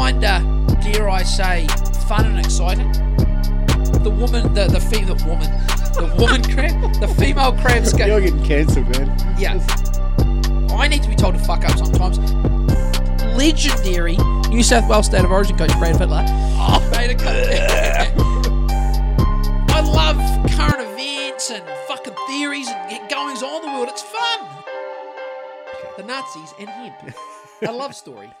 kinda, dare I say, fun and exciting. The woman, the the fe- the woman, the woman crab, the female crabs go. You're getting cancelled, man. Yeah. I need to be told to fuck up sometimes. Legendary New South Wales State of Origin coach Brad Fittler. Oh, made a cut. I love current events and fucking theories and goings on in the world. It's fun. The Nazis and hemp. A love story.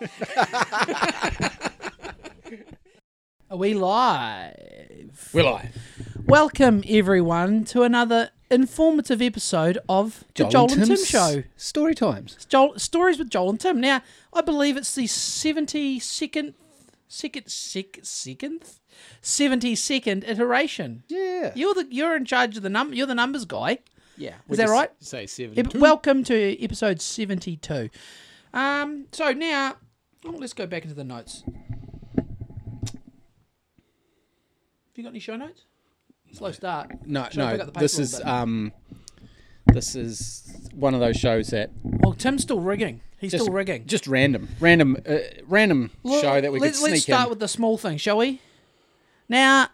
Are we live? Will live. Welcome everyone to another informative episode of the Joel and Tim Show. Story times. Joel, stories with Joel and Tim. Now, I believe it's the seventy second, second, sec, second, seventy second iteration. Yeah. You're the you're in charge of the number. You're the numbers guy. Yeah. Is that right? Say seven. Ep- welcome to episode seventy two. Um. So now, oh, let's go back into the notes. Have you got any show notes? Slow start. no, Should I no. pick up the This pace a is bit? um, this is one of those shows that Well, Tim's still rigging. He's just still rigging. just random, random, uh, random Well, show that we could sneak Let's start in. with the small thing, shall we? Now,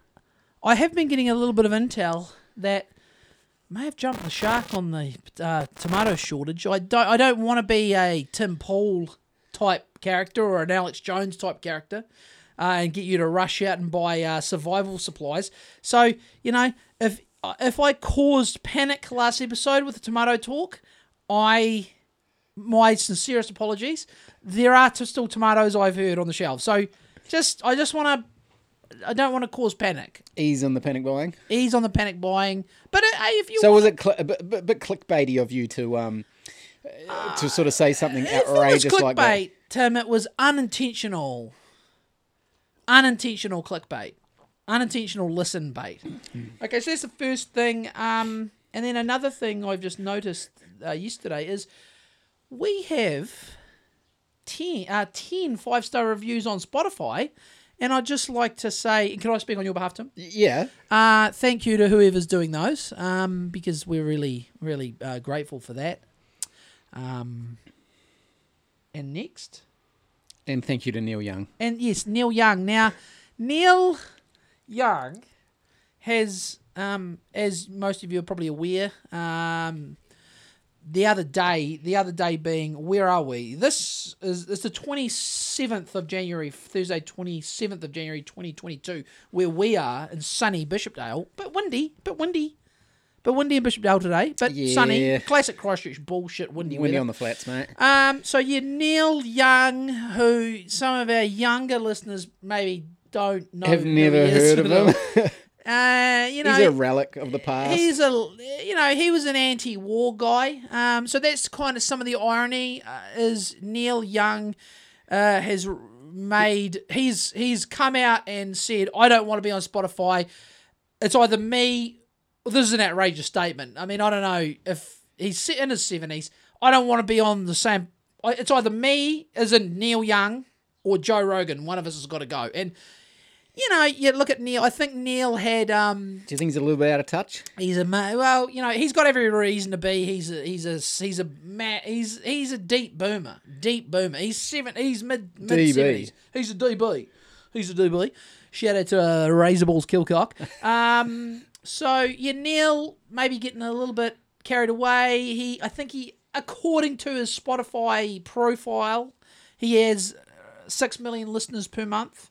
I have been getting a little bit of intel that may have jumped the shark on the uh, tomato shortage. I don't. I don't want to be a Tim Pool type character or an Alex Jones type character. Uh, and get you to rush out and buy uh, survival supplies. So you know, if if I caused panic last episode with the tomato talk, I my sincerest apologies. There are still tomatoes I've heard on the shelf. So just I just want to I don't want to cause panic. Ease on the panic buying. Ease on the panic buying. But uh, hey, if you So was it cl- a bit, bit, bit clickbaity of you to um uh, to sort of say something was outrageous clickbait, like that? Tim, it was unintentional. Unintentional clickbait. Unintentional listen bait. Okay, so that's the first thing. Um, and then another thing I've just noticed uh, yesterday is we have 10, uh, 10 five star reviews on Spotify. And I'd just like to say, can I speak on your behalf, Tim? Yeah. Uh, thank you to whoever's doing those, um, because we're really, really uh, grateful for that. Um, and next, And thank you to Neil Young. and yes, Neil Young. Now, Neil Young has, um, as most of you are probably aware, um, the other day, the other day being, where are we? This is it's the twenty seventh of January, Thursday, twenty seventh of January, twenty twenty two, where we are in sunny Bishopdale, but windy, but windy, but windy in Bishopdale today, but sunny, classic Christchurch bullshit, windy, Windy weather. on the flats, mate. Um, so yeah, Neil Young, who some of our younger listeners maybe don't know, Have never heard of him. Uh, you know, He's a relic of the past. He's a, you know, he was an anti-war guy. Um, so that's kind of some of the irony. Uh, is Neil Young uh, has made he's he's come out and said, I don't want to be on Spotify. It's either me. Well, this is an outrageous statement. I mean, I don't know if he's in his seventies. I don't want to be on the same. It's either me, as in Neil Young, or Joe Rogan. One of us has got to go. And you know, you look at Neil. I think Neil had um, Do you think he's a little bit out of touch? He's a well, you know, he's got every reason to be. He's a he's a he's a he's he's a deep boomer, deep boomer. He's seven, he's mid mid DB. seventies. He's a DB. He's a DB. Shout out to uh, Razorballs Kilcock. Um, so yeah, Neil maybe getting a little bit carried away. He, I think he, according to his Spotify profile, he has uh, six million listeners per month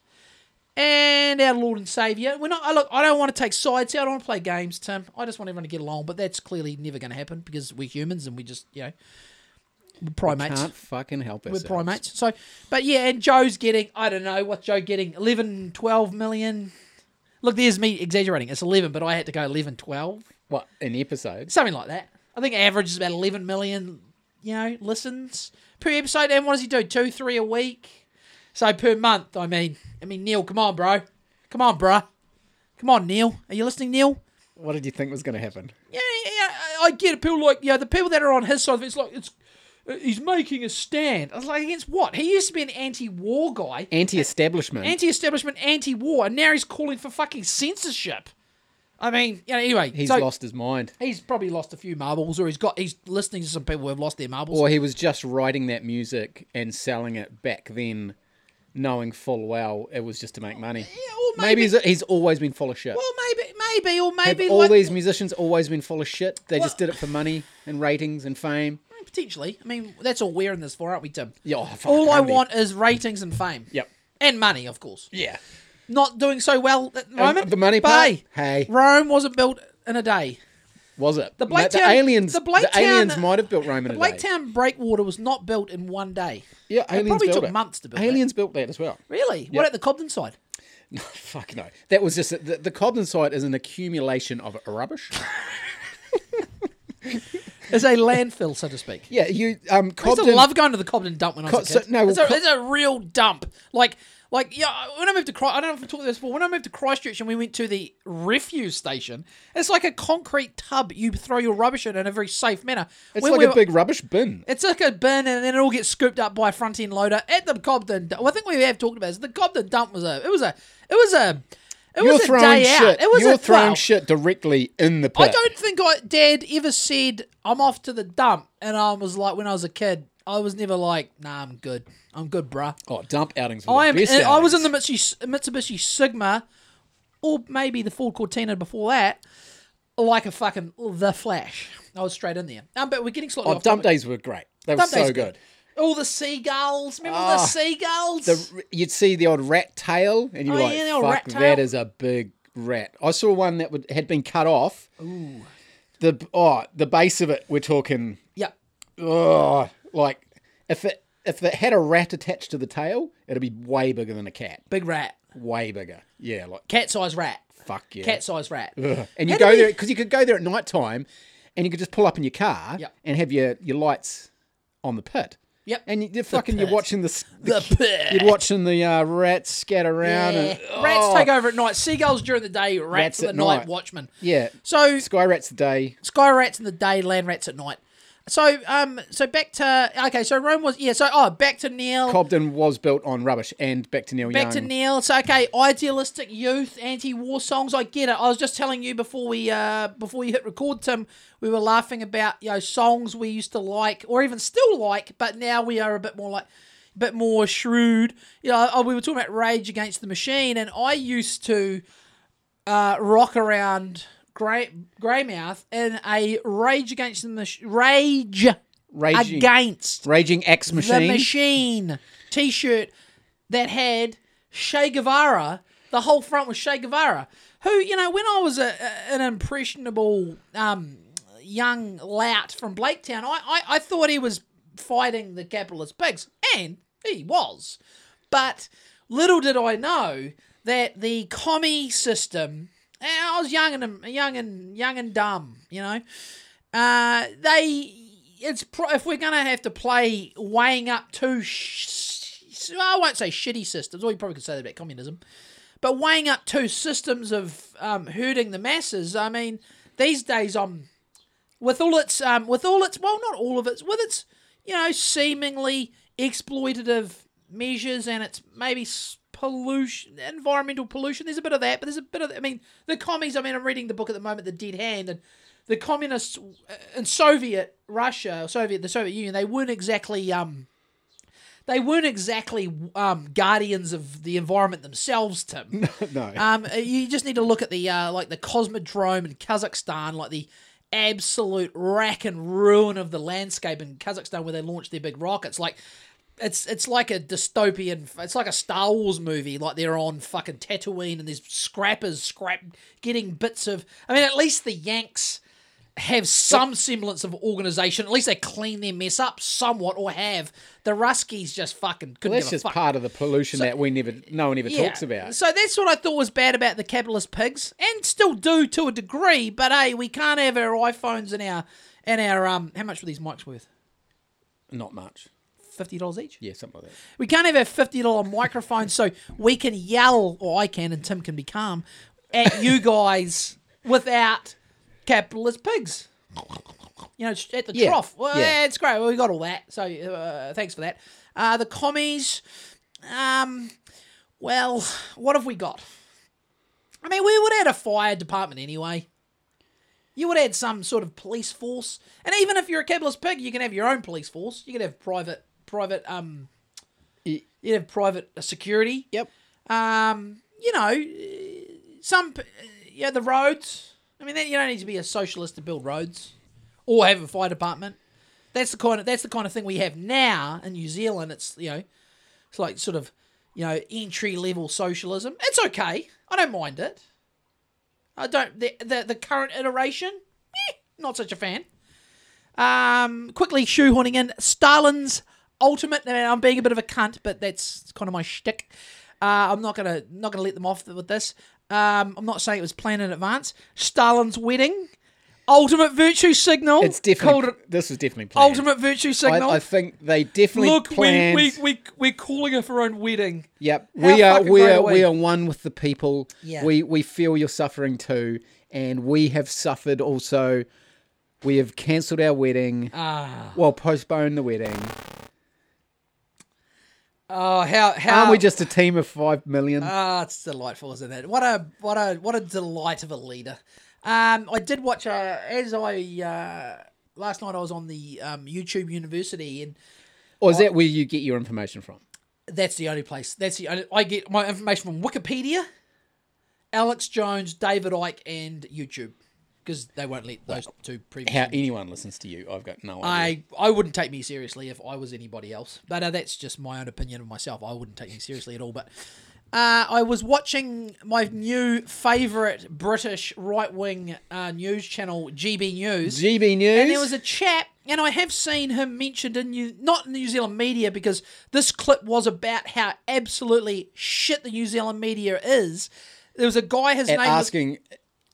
and our Lord and Savior. We're not. I look. I don't want to take sides here. I don't want to play games, Tim. I just want everyone to get along. But that's clearly never going to happen because we're humans and we just, you know, we're primates. Can't fucking help it. we're primates. So, but yeah, and Joe's getting. I don't know what Joe getting. 11, 12 million. Look, there's me exaggerating. It's 11, but I had to go 11, 12. What an episode? Something like that. I think average is about 11 million, you know, listens per episode. And what does he do? Two, three a week. So per month, I mean, I mean, Neil, come on, bro. Come on, bro. Come on, Neil. Are you listening, Neil? What did you think was going to happen? Yeah, yeah, yeah. I- get it. People like, yeah, the people that are on his side of it, it's like, it's, uh, he's making a stand. I was like, against what? He used to be an anti-war guy, Anti-establishment. anti-establishment, anti-war, and now he's calling for fucking censorship. I mean, you know, anyway, He's so lost his mind. he's probably lost a few marbles, or he's got he's listening to some people who have lost their marbles. Or he was just writing that music and selling it back then knowing full well it was just to make money. Yeah, or Maybe, maybe, he's, he's always been full of shit. well, maybe, maybe, or Have maybe all like, these musicians always been full of shit? They just did it for money and ratings and fame. potentially. I mean, that's all we're in this for, aren't we, Tim? Yeah, oh, All I want is ratings and fame. Yep. And money, of course. Yeah. Not doing so well at the moment. the money hey, Hey. Rome wasn't built in a day. Was it? The Ma- the Blaketown- aliens. the The, Blaketown- aliens might have built Rome in a day. Blaketown Breakwater was not built in one day. Yeah, It aliens probably built took it. months to build Aliens built that as well. that. Really? What at the Cobden side? Fuck no. That was just the, the Cobden site is an accumulation of rubbish. It's a landfill, so to speak. Yeah, you um I used to love going to the Cobden dump when I was Co- a so- kid. no, it's, a, Co- it's a real dump. Like, like yeah. When I moved to Christ, I don't know if we talked about this before. When I moved to Christchurch and we went to the refuse station, it's like a concrete tub you throw your rubbish in in a very safe manner. it's When like we a were- big rubbish bin. It's like a bin, and then it all gets scooped up by a front end loader at the Cobden. Well, I think we have talked about this. The Cobden dump was a. It was a. It was a. It You're was a throwing day shit. out. It was You're a throwing well, shit directly in the pit. I don't think I, Dad ever said I'm off to the dump, and I was like when I was a kid. I was never like, nah, I'm good. I'm good, bruh. Oh, dump outings. Were I am. I was in the. Mitsubishi, Mitsubishi Sigma, or maybe the Ford Cortina before that, like a fucking the Flash. I was straight in there. Um, but we're getting slightly Oh, off dump topic. days were great. They were Dump so days are good. All the seagulls. Remember the Ah, seagulls? The, you'd see the old rat tail, and you'd be Oh, like, yeah, "Fuck, that is a big rat." I saw one that would, had been cut off. Ooh. The oh, the base of it. We're talking. Yep. Oh, like if it if it had a rat attached to the tail, it'd be way bigger than a cat. Big rat. Way bigger. Yeah, like Cat sized rat. fuck yeah. Cat sized rat. Ugh. And you How go we- there because you could go there at night time, and you could just pull up in your car Yep. and have your, your lights on the pit. Yep. And you- you're fucking you're watching the, The pit. you're watching the uh, rats scatter around. And, Yeah. Rats oh, take over at night. Seagulls during the day. Rats, Rats at the night. night. Watchmen. Yeah, So sky rats the day. sky rats in the day, land rats at night. So um, so back to okay. So Rome was yeah. So oh, back to Neil. Cobden was built on rubbish, and back to Neil Back Young. to Neil. So okay, idealistic youth, anti-war songs. I get it. I was just telling you before we uh before you hit record, Tim. We were laughing about you know songs we used to like or even still like, but now we are a bit more like a bit more shrewd. You know, oh, we were talking about Rage Against the Machine, and I used to uh, rock around Grey Greymouth in a Rage Against the Machine Rage Raging, Against Raging Axe Machine. the Machine t-shirt that had Che Guevara. The whole front was Che Guevara, who you know when I was a, a- an impressionable um, young lout from Blaketown, I, I I thought he was fighting the capitalist pigs, and he was, but little did I know that the commie system. I was young and young and young and dumb, you know. Uh, they it's pro- if we're gonna have to play weighing up two, sh- I won't say shitty systems. Or you probably could say that about communism, but weighing up two systems of um, hurting the masses. I mean, these days I'm with all its um, with all its well, not all of its with its you know seemingly exploitative measures and its maybe pollution, environmental pollution. There's a bit of that, but there's a bit of I mean the commies. I mean, I'm reading the book at the moment, The Dead Hand, and the communists uh, in Soviet Russia, or Soviet the Soviet Union, they weren't exactly um. They weren't exactly um, guardians of the environment themselves, Tim. no, Um, you just need to look at the uh, like the Cosmodrome in Kazakhstan, like the absolute rack and ruin of the landscape in Kazakhstan where they launched their big rockets. Like it's it's like a dystopian. It's like a Star Wars movie. Like they're on fucking Tatooine and there's scrappers scrap getting bits of. I mean, at least the Yanks have some semblance of organization. At least they clean their mess up somewhat, or have. The Ruskies just fucking couldn't that's give a just fuck. part of the pollution that we never, no one ever talks about. So that's what I thought was bad about the capitalist pigs, and still do to a degree. But hey, we can't have our iPhones and our and our um. How much were these mics worth? Not much. Fifty dollars each. Yeah, something like that. We can't have a fifty dollar microphone, so we can yell, or I can, and Tim can be calm at you guys without capitalist pigs. You know, at the Yeah, trough. Well, yeah. it's great. Well, we got all that. So uh, thanks for that. Uh, the commies. Um, well, what have we got? I mean, we would add a fire department anyway. You would add some sort of police force, and even if you're a capitalist pig, you can have your own police force. You can have private, private. Um, Y- You'd have private security. Yep. Um, you know, some yeah the roads. I mean, you don't need to be a socialist to build roads or have a fire department. That's the kind of that's the kind of thing we have now in New Zealand. It's you know, it's like sort of you know entry level socialism. It's okay. I don't mind it. I don't the the, the current iteration. Eh, not such a fan. Um, quickly shoehorning in Stalin's ultimate. I'm being a bit of a cunt, but that's kind of my shtick. Uh, I'm not gonna not gonna let them off with this. Um, I'm not saying it was planned in advance. Stalin's wedding, ultimate virtue signal. It's definitely it this was definitely planned. ultimate virtue signal. I, I think they definitely Look, we, planned. we we we're calling her for her own wedding. Yep, How we are we are are we? we are one with the people. Yeah. We we feel your suffering too, and we have suffered also. We have cancelled our wedding. Ah, well, postponed the wedding. Oh how how Aren't we just a team of five million? Ah, it's delightful, isn't it? What a what a what a delight of a leader. Um, I did watch uh, as I uh, last night. I was on the um, YouTube University, and or is that where you get your information from? that's the only place. That's the only, I get my information from Wikipedia, Alex Jones, David Icke, and YouTube because they won't let those two previous. How anyone listens to you, I've got no idea. I I wouldn't take me seriously if I was anybody else, but uh, that's just my own opinion of myself. I wouldn't take me seriously at all. But uh, I was watching my new favourite British right wing uh, news channel, GB News, GB News. and there was a chap, and I have seen him mentioned in New, not in New Zealand media because this clip was about how absolutely shit the New Zealand media is. There was a guy, his name was asking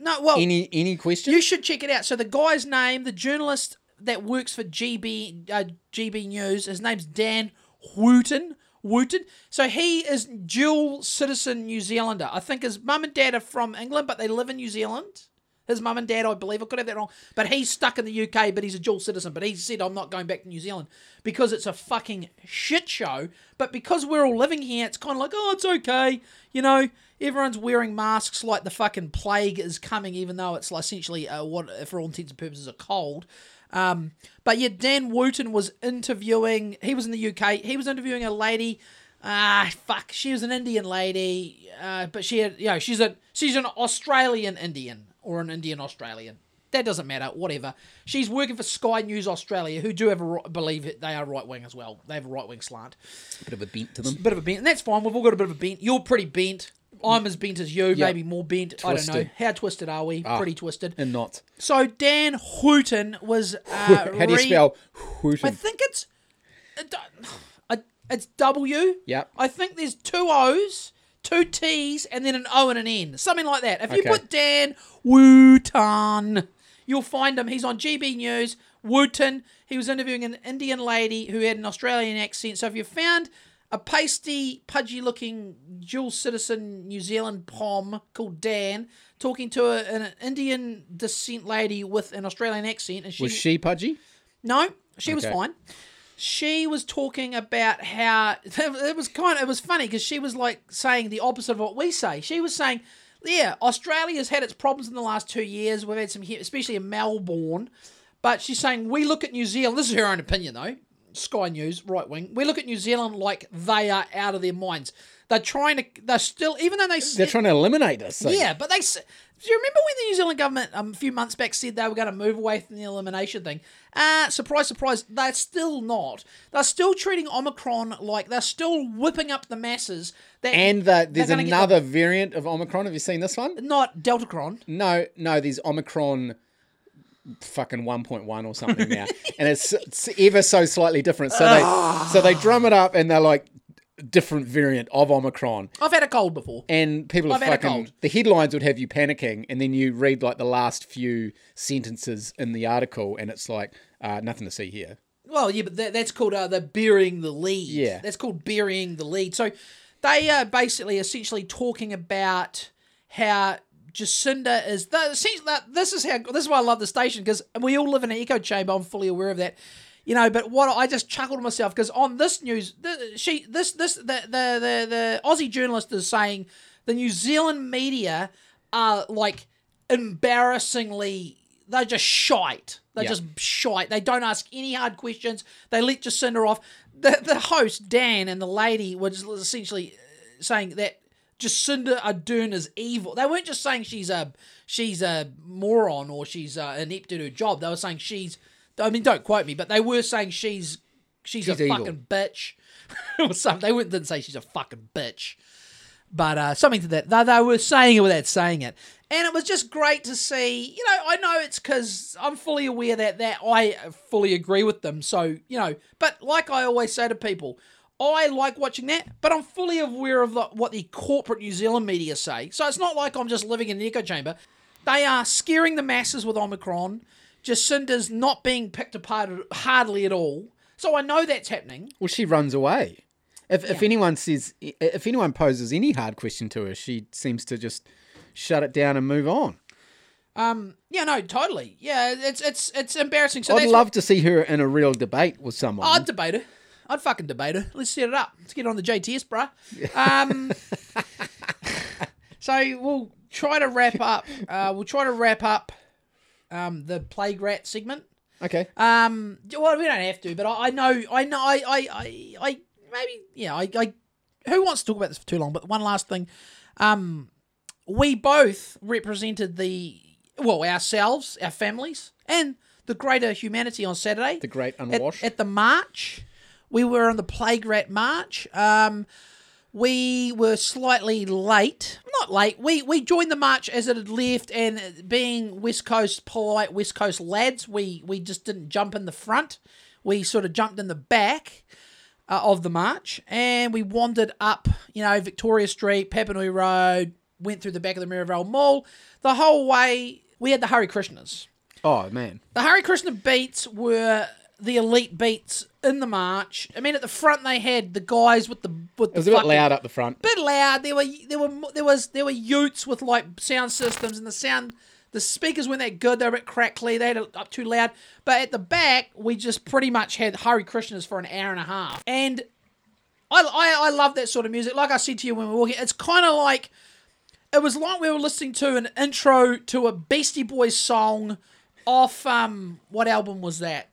no, well, any any question. you should check it out. So the guy's name, the journalist that works for GB uh, GB News, his name's Dan Wootton. Wootton. So he is dual citizen New Zealander. I think his mum and dad are from England, but they live in New Zealand. His mum and dad, I believe, I could have that wrong, but he's stuck in the UK, but he's a dual citizen. But he said, I'm not going back to New Zealand because it's a fucking shit show. But because we're all living here, it's kind of like, oh, it's okay. You know, everyone's wearing masks like the fucking plague is coming, even though it's essentially uh, what, for all intents and purposes, a cold. Um, but yeah, Dan Wootton was interviewing. He was in the UK. He was interviewing a lady. Ah, fuck. She was an Indian lady, uh, but she had, you know, she's a she's an Australian Indian or an Indian Australian. That doesn't matter. Whatever. She's working for Sky News Australia, who do have a ri- believe they are right wing as well. They have a right wing slant. A bit of a bent to them. A bit of a bent, and that's fine. We've all got a bit of a bent. You're pretty bent. I'm as bent as you, maybe more bent. I don't know. How twisted are we? pretty twisted. And not. So Dan Hooten was. Uh, How do you re- spell? I think it's. it- It's W. Yep. I think there's two O's, two T's, and then an O and an N. Something like that. If you Okay. put Dan Wootton, you'll find him. He's on GB News. Wootton. He was interviewing an Indian lady who had an Australian accent. So if you found a pasty, pudgy looking dual citizen New Zealand pom called Dan talking to a, an Indian descent lady with an Australian accent, and she Was she pudgy? no, she was fine. She was talking about how it was kind of it was funny because she was like saying the opposite of what we say. She was saying, "Yeah, Australia's had its problems in the last two years. We've had some, here, especially in Melbourne." But she's saying we look at New Zealand. This is her own opinion, though. Sky News, right wing. We look at New Zealand like they are out of their minds. They're trying to. They're still, even though they. They're trying to eliminate us. Yeah, but they. Do you remember when the New Zealand government um, a few months back said they were going to move away from the elimination thing? Uh, surprise, surprise, they're still not. They're still treating Omicron like they're still whipping up the masses. That And the, there's another variant of Omicron. Have you seen this one? the- not Deltacron. No, no, there's Omicron fucking 1.1 or something now. and it's, it's ever so slightly different. So they so they drum it up and they're like different variant of Omicron. I've had a cold before. And people are I've fucking the headlines would have you panicking and then you read like the last few sentences in the article and it's like uh, nothing to see here. Well, yeah, but that, that's called uh, the burying the lead. Yeah. That's called burying the lead. So they are basically essentially talking about how Jacinda is. The, this is how. This is why I love the station because we all live in an echo chamber. I'm fully aware of that. You know, but what I just chuckled to myself because on this news, the, she this this the, the the the Aussie journalist is saying the New Zealand media are like embarrassingly they're just shite. They're Yeah. just shite. They don't ask any hard questions. They let Jacinda off. the the host Dan and the lady were just essentially uh, saying that Jacinda Ardern is evil. They weren't just saying she's a she's a moron or she's uh, inept at her job. They were saying she's. I mean, don't quote me, but they were saying she's she's, She's a evil. fucking bitch or something. They wouldn't didn't say she's a fucking bitch, but uh, something to that. They, they were saying it without saying it, and it was just great to see. You know, I know it's because I'm fully aware that that I fully agree with them. So you know, but like I always say to people. I like watching that, but I'm fully aware of the, what the corporate New Zealand media say. So it's not like I'm just living in an echo chamber. They are scaring the masses with Omicron. Jacinda's not being picked apart hardly at all. So I know that's happening. Well, she runs away. If, if anyone says, if anyone poses any hard question to her, she seems to just shut it down and move on. Um, yeah, no, totally. Yeah, it's it's it's embarrassing. So I'd love to see her in a real debate with someone. I'd debate her. I'd fucking debate her. Let's set it up. Let's get on the JTS, bruh. Um, so we'll try to wrap up. Uh, we'll try to wrap up um, the plague rat segment. okay. Um, well, we don't have to, but I, I know, I know, I, I, I, I maybe, yeah, I, I, who wants to talk about this for too long? But one last thing, um, we both represented the, well, ourselves, our families, and the greater humanity on Saturday. The great at, unwashed. at the march. We were on the Plague Rat March. Um, we were slightly late. Not late. We we joined the march as it had left, and being West Coast polite West Coast lads, we we just didn't jump in the front. We sort of jumped in the back uh, of the march, and we wandered up, you know, Victoria Street, Papanui Road, went through the back of the Merivale Mall. The whole way, we had the Hare Krishnas. oh man. The Hare Krishna beats were the elite beats in the march. I mean, at the front they had the guys with the with It was the a bit loud up the front. bit loud. There were there were there was there were utes with like sound systems, and the sound the speakers weren't that good. They were a bit crackly. They had it up too loud. But at the back, we just pretty much had Hare Krishnas for an hour and a half, and I I, I love that sort of music. Like I said to you when we were walking, it's kind of like it was like we were listening to an intro to a Beastie Boys song off um what album was that?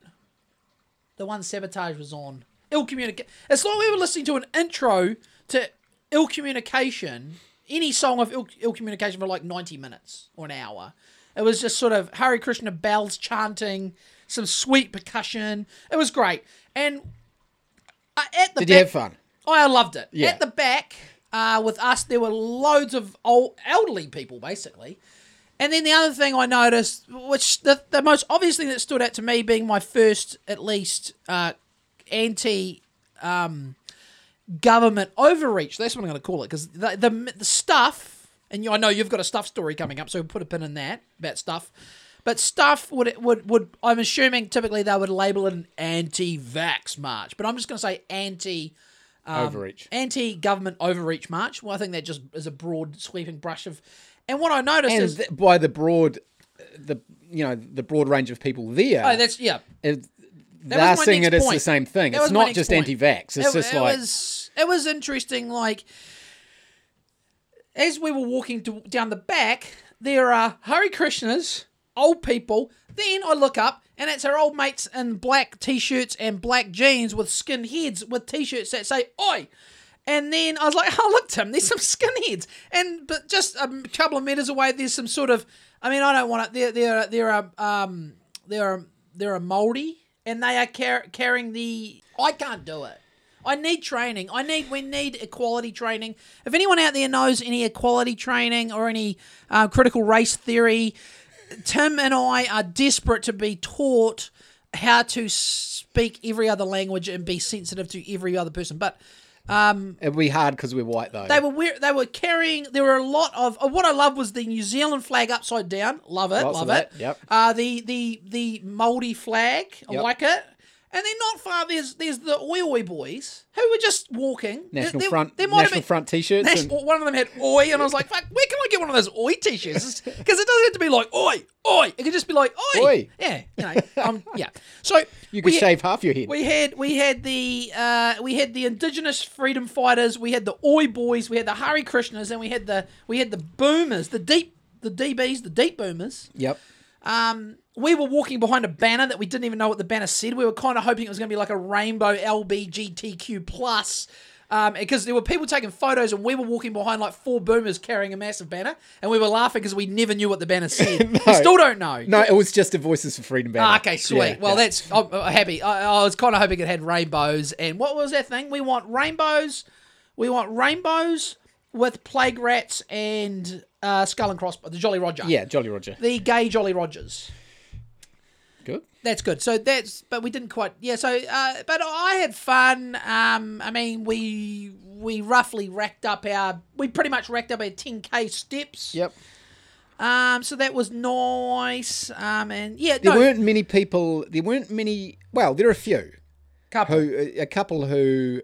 The one Sabotage was on. Ill communicate. It's like we were listening to an intro to Ill Communication, any song of Ill, Ill Communication for like ninety minutes or an hour. It was just sort of Hare Krishna bells chanting, some sweet percussion. It was great. And uh, at the Did back, you have fun? Oh, I loved it. Yeah. At the back, uh, with us, there were loads of old, elderly people, basically. And then the other thing I noticed, which the, the most obvious thing that stood out to me, being my first, at least, uh, anti um, government overreach. That's what I'm going to call it because the, the the stuff, and you, I know you've got a stuff story coming up, so we'll put a pin in that about stuff. But stuff would would would I'm assuming typically they would label it an anti-vax march, but I'm just going to say anti Overreach. anti-government overreach march. Well, I think that just is a broad sweeping brush of. And what I noticed And is, th- by the broad, the you know the broad range of people there, oh, that's yeah. it, was they're seeing it as the same thing. That it's not just point. anti-vax. It's it, just it like was it was interesting. Like as we were walking to, down the back, there are Hare Krishnas, old people. Then I look up, and it's our old mates in black t-shirts and black jeans with skin heads with t-shirts that say "Oi." And then I was like, "Oh, look, Tim, there's some skinheads." And but just a couple of meters away, there's some sort of. I mean, I don't want to. There, there, there are, um, there are, there are Maori, and they are car- carrying the. I can't do it. I need training. I need. We need equality training. If anyone out there knows any equality training or any uh, critical race theory, Tim and I are desperate to be taught how to speak every other language and be sensitive to every other person. But it'd be hard because we're white though. they were wear- they were carrying. There were a lot of. Uh, what I love was the New Zealand flag upside down. Love it. Lots love of it. that, yep. Uh, the the the Maori flag. I Yep. like it. And then not far there's there's the Oi Oi boys who were just walking. National There- Front, there National been- Front T-shirts. and, one of them had oi, and I was like, "Fuck, where can I get one of those oi t-shirts?" Because it doesn't have to be like oi, oi. It could just be like oi. Oi. Yeah, you know, um, yeah. So you could shave half your head. we had we had the uh, we had the indigenous freedom fighters, we had the Oi boys, we had the Hare Krishnas, and we had the we had the boomers, the deep the DBs, the deep boomers. yep. Um, we were walking behind a banner that we didn't even know what the banner said. We were kind of hoping it was going to be like a rainbow LBGTQ plus. Um, because there were people taking photos and we were walking behind like four boomers carrying a massive banner and we were laughing because we never knew what the banner said. We still don't know. No, it was just a Voices for Freedom banner. Ah, okay, sweet. Yeah, well, yeah. that's I'm I'm happy. I, I was kind of hoping it had rainbows. And what was that thing? We want rainbows. We want rainbows with plague rats and uh, skull and crossbones. The Jolly Roger. yeah, Jolly Roger. The gay Jolly Rogers. Good. That's good. So that's, but we didn't quite. Yeah. So, uh, but I had fun. Um, I mean, we we roughly racked up our. We pretty much racked up our 10k steps. Yep. Um, so that was nice. Um, and yeah, There no, weren't many people. There weren't many. Well, there are a few. couple. Who a couple who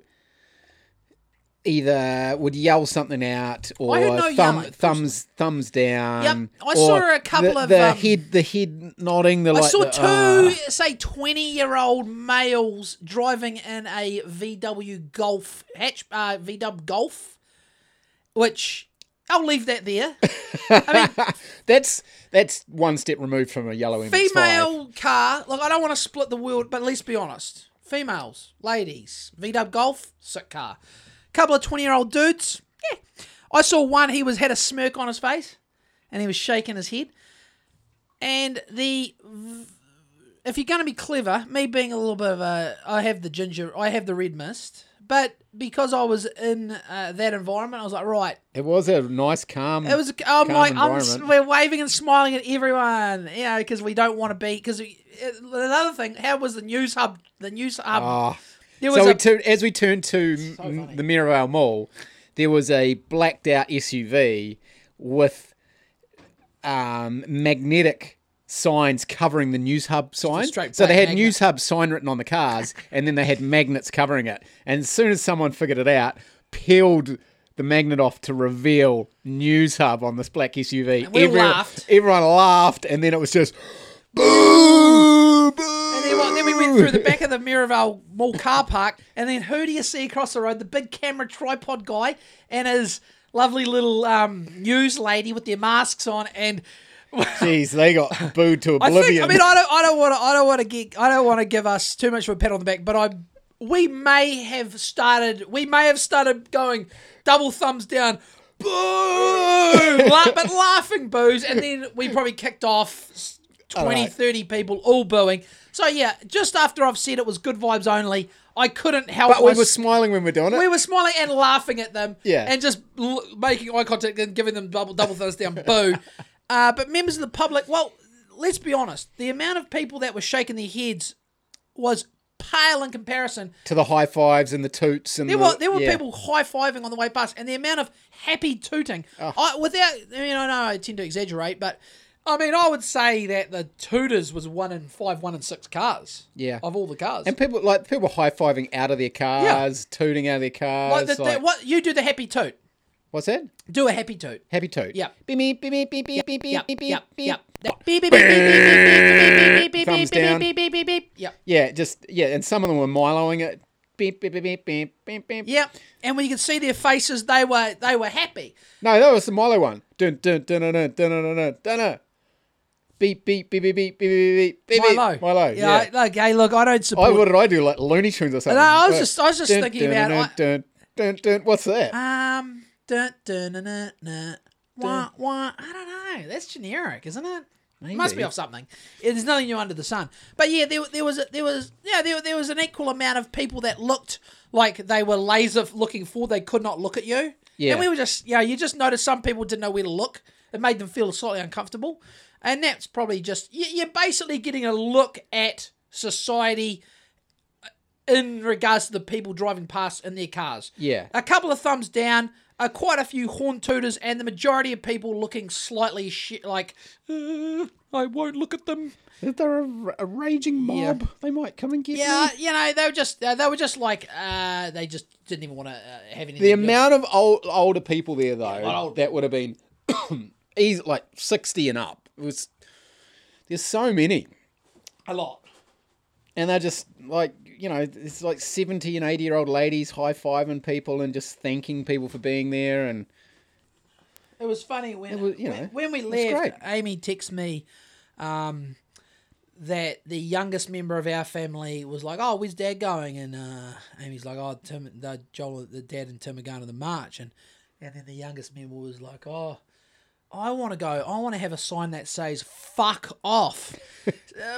either would yell something out or no thumb, thumbs thumbs down. Yep, I saw a couple the, of, the um, head the head nodding. The I like saw the, two, "Ah." say, twenty-year-old males driving in a VW Golf hatch, uh, VW Golf, which I'll leave that there. I mean, that's that's one step removed from a yellow MX-5. female car. Look, I don't want to split the world, but let's be honest. Females, ladies, VW Golf, sick car. Couple of twenty-year-old dudes. Yeah, I saw one. He was had a smirk on his face, and he was shaking his head. And the if you're going to be clever, me being a little bit of a, I have the ginger, I have the red mist, but because I was in uh, that environment, I was like, right, It was a nice calm. it was. I'm calm like, I'm, s- we're waving and smiling at everyone, you know, because we don't want to be. Because another thing, how was the Newshub? The Newshub. Ah. So we a, turn, as we turned to m- funny. the Merivale Mall, there was a blacked out SUV with um, magnetic signs covering the Newshub sign. So they had magnet. Newshub sign written on the cars, and then they had magnets covering it. And as soon as someone figured it out, peeled the magnet off to reveal Newshub on this black SUV. we all laughed. Everyone laughed, and then it was just boo, boo. and then, we went through the back of the Merivale Mall car park, and then who do you see across the road? The big camera tripod guy and his lovely little um, news lady with their masks on, and. Jeez, they got booed to I oblivion. think. I mean, I don't. I don't want to. I don't want to get. I don't want to give us too much of a pat on the back. But I. We may have started. We may have started going double thumbs down. Boo! La- but laughing boos, and then we probably kicked off s- 20, Alright. 30 people all booing. So yeah, just after I've said it was good vibes only, I couldn't help. but we my were smiling when we were doing it. we were smiling and laughing at them. Yeah. And just l- making eye contact and giving them double double thumbs down. Boo. Uh, but members of the public, well, let's be honest. The amount of people that were shaking their heads was pale in comparison. to the high fives and the toots and There the, were there were yeah. people high fiving on the way past, and the amount of happy tooting. Oh. I, without, I mean, I know I tend to exaggerate, but I mean, I would say that the tooters was one in five, one in six cars. Yeah. Of all the cars. and people like people high fiving out of their cars, tooting out of their cars. like the, the- what you do the happy toot. what's that? Do a happy toot. Happy toot. Yeah. Beep beep beep beep beep beep beep beep beep beep. Beep, beep, beep, beep, beep, beep, beep, beep, beep, beep, beep, beep, beep, beep. Yep. Yeah, just yeah, and some of them were miloing it. Beep beep beep beep beep beep beep. Yep. And when you could see their faces, they were they were happy. No, that was the Milo one. Dun dun dun dun dun dun dun. dun. Beep beep beep beep beep beep beep beep beep. Milo. Milo. Yeah. Yeah. I- Look, hey, look, I don't I, support. what did I do? Like Looney Tunes or something? No, I was just- I was just dun, thinking dun, about- dun, dun, dun, dun. What's that? Um. Dun, dun, dun, dun, dun. Wah, wah. I don't know. That's generic, isn't it? Maybe. Must be off something. Yeah, There's nothing new under the sun. But yeah, there, there was a, there was yeah there, there was an equal amount of people that looked like they were laser looking forward. They could not look at you. Yeah. And we were just yeah. You just noticed some people didn't know where to look. It made them feel slightly uncomfortable. And that's probably just you- you're basically getting a look at society in regards to the people driving past in their cars. Yeah. A couple of thumbs down, uh, quite a few horn tooters, and the majority of people looking slightly shi like, "Uh, I won't look at them. They're a, a raging mob? They might come and get Yeah, me. Yeah, you know, they were just, uh, they were just like, uh, they just didn't even want to uh, have anything. The amount of old, older people there, though, older. that would have been easy, like 60 and up. It was There's so many. a lot. And they're just like, you know, it's like 70 and 80 year old ladies high fiving people and just thanking people for being there. And It was funny when was, you know, when we left. Amy texts me, um, that the youngest member of our family was like, "Oh, where's Dad going?" And uh, Amy's like, "Oh, Tim, the Joel, the Dad and Tim are going to the march." And and then the youngest member was like, "Oh, I want to go. I want to have a sign that says "fuck off," uh,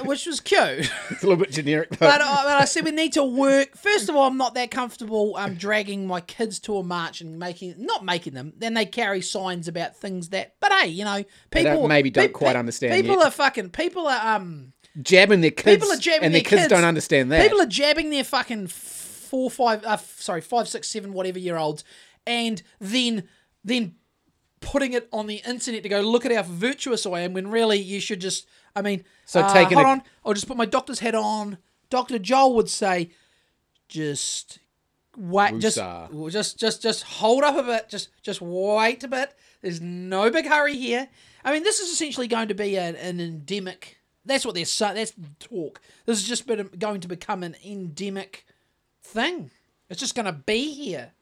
which was cute. It's a little bit generic, though. But I, but I said we need to work. First of all, I'm not that comfortable um, dragging my kids to a march and making not making them. Then they carry signs about things that. But hey, you know, They don't- people maybe don't pe- quite pe- understand People yet. are fucking. People are um. jabbing their kids, People are jabbing and their their kids, kids. don't understand that. People are jabbing their fucking four, five, uh, sorry, five, six, seven, whatever year olds, and then then putting it on the internet to go look at how virtuous I am. When really you should just, I mean, So uh, taking hold a- on, I'll just put my doctor's hat on. Doctor Joel would say, just wait, just, just, just, just hold up a bit. Just, just wait a bit. There's no big hurry here. I mean, this is essentially going to be an, an endemic. That's what they're saying. That's talk. This is just been, going to become an endemic thing. It's just going to be here.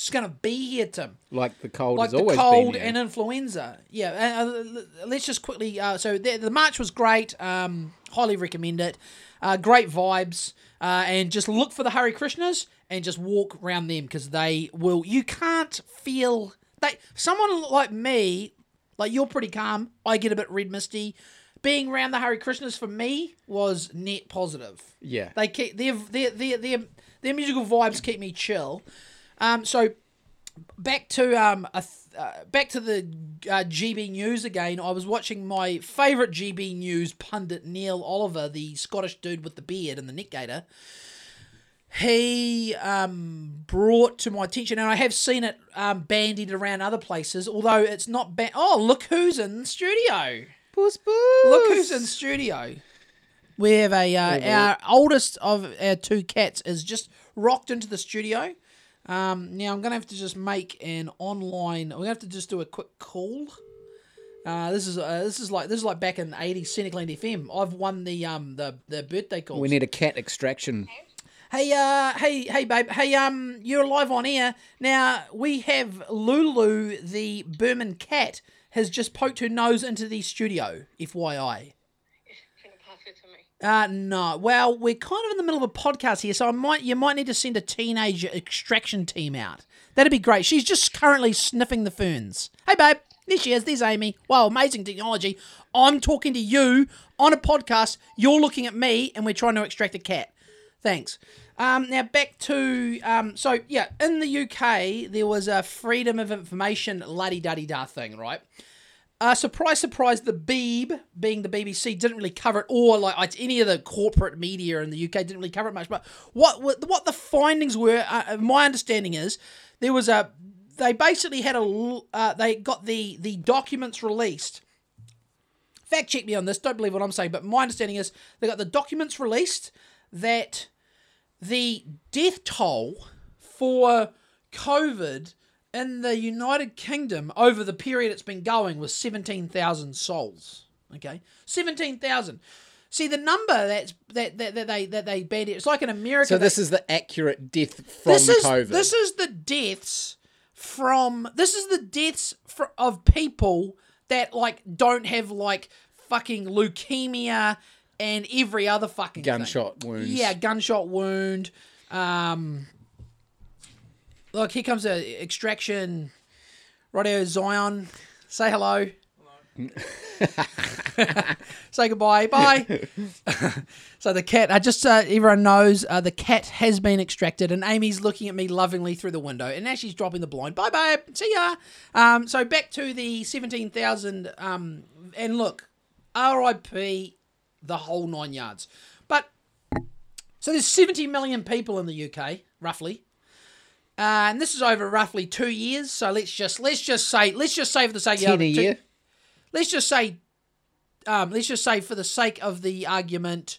It's just going to be here, Tim like the cold like has the always cold and influenza. Yeah, uh, uh, let's just quickly. Uh, so the, the march was great. Um, highly recommend it. Uh, great vibes. Uh, and just look for the Hare Krishnas and just walk around them because they will. You can't feel they. Someone like me, like you're pretty calm. I get a bit red misty. Being around the Hare Krishnas for me was net positive. yeah. They keep their their their their, their musical vibes keep me chill. Um, so back to um a th- uh, back to the uh, GB News again. I was watching my favourite GB News pundit Neil Oliver, the Scottish dude with the beard and the neck gaiter. He um, brought to my attention, and I have seen it um, bandied around other places. Although it's not ban- Oh, look who's in studio! Puss, puss. Look who's in studio. We have a uh, our oldest of our two cats is just rocked into the studio. Um, now I'm gonna have to just make an online. We're gonna have to just do a quick call. Uh, this is uh, this is like this is like back in '80s Cynicland FM. I've won the um the the birthday call. We need a cat extraction. Hey, uh, hey, hey, babe. Hey, um, you're live on air now. We have Lulu, the Birman cat, has just poked her nose into the studio. FYI. Can you pass it to me? Uh, no. Well, we're kind of in the middle of a podcast here, so I might you might need to send a teenage extraction team out. That'd be great. She's just currently sniffing the ferns. Hey, babe. There she is. There's Amy. Wow, amazing technology. I'm talking to you on a podcast. You're looking at me, and we're trying to extract a cat. Thanks. Um, now back to um, so yeah, in the UK there was a freedom of information luddy duddy da thing, right? Uh, surprise, surprise, the Beeb, being the BBC, didn't really cover it, or like any of the corporate media in the UK didn't really cover it much. But what what, the findings were, uh, my understanding is, there was a, they basically had a uh, they got the the documents released. Fact check me on this. Don't believe what I'm saying, but my understanding is they got the documents released that the death toll for COVID in the United Kingdom over the period it's been going was 17,000 souls. Okay? 17,000. See the number that's that, that, that they that they it. It's like in America. So they- this is the accurate death from this is COVID. this is the deaths from this is the deaths fr of people that like don't have like fucking leukemia and every other fucking thing. gunshot wounds. Yeah, gunshot wound. Um, look, here comes a extraction. Radio Zion, say hello. say goodbye. Bye. so the cat, I just uh, everyone knows uh, the cat has been extracted, and Amy's looking at me lovingly through the window, and now she's dropping the blind. Bye, babe. See ya. Um, so back to the seventeen thousand. Um, and look, R.I.P. the whole nine yards. But so there's 70 million people in the UK, roughly. Uh, and this is over roughly two years. So let's just let's just say let's just say for the sake of ten a year. let's just say um, let's just say for the sake of the argument,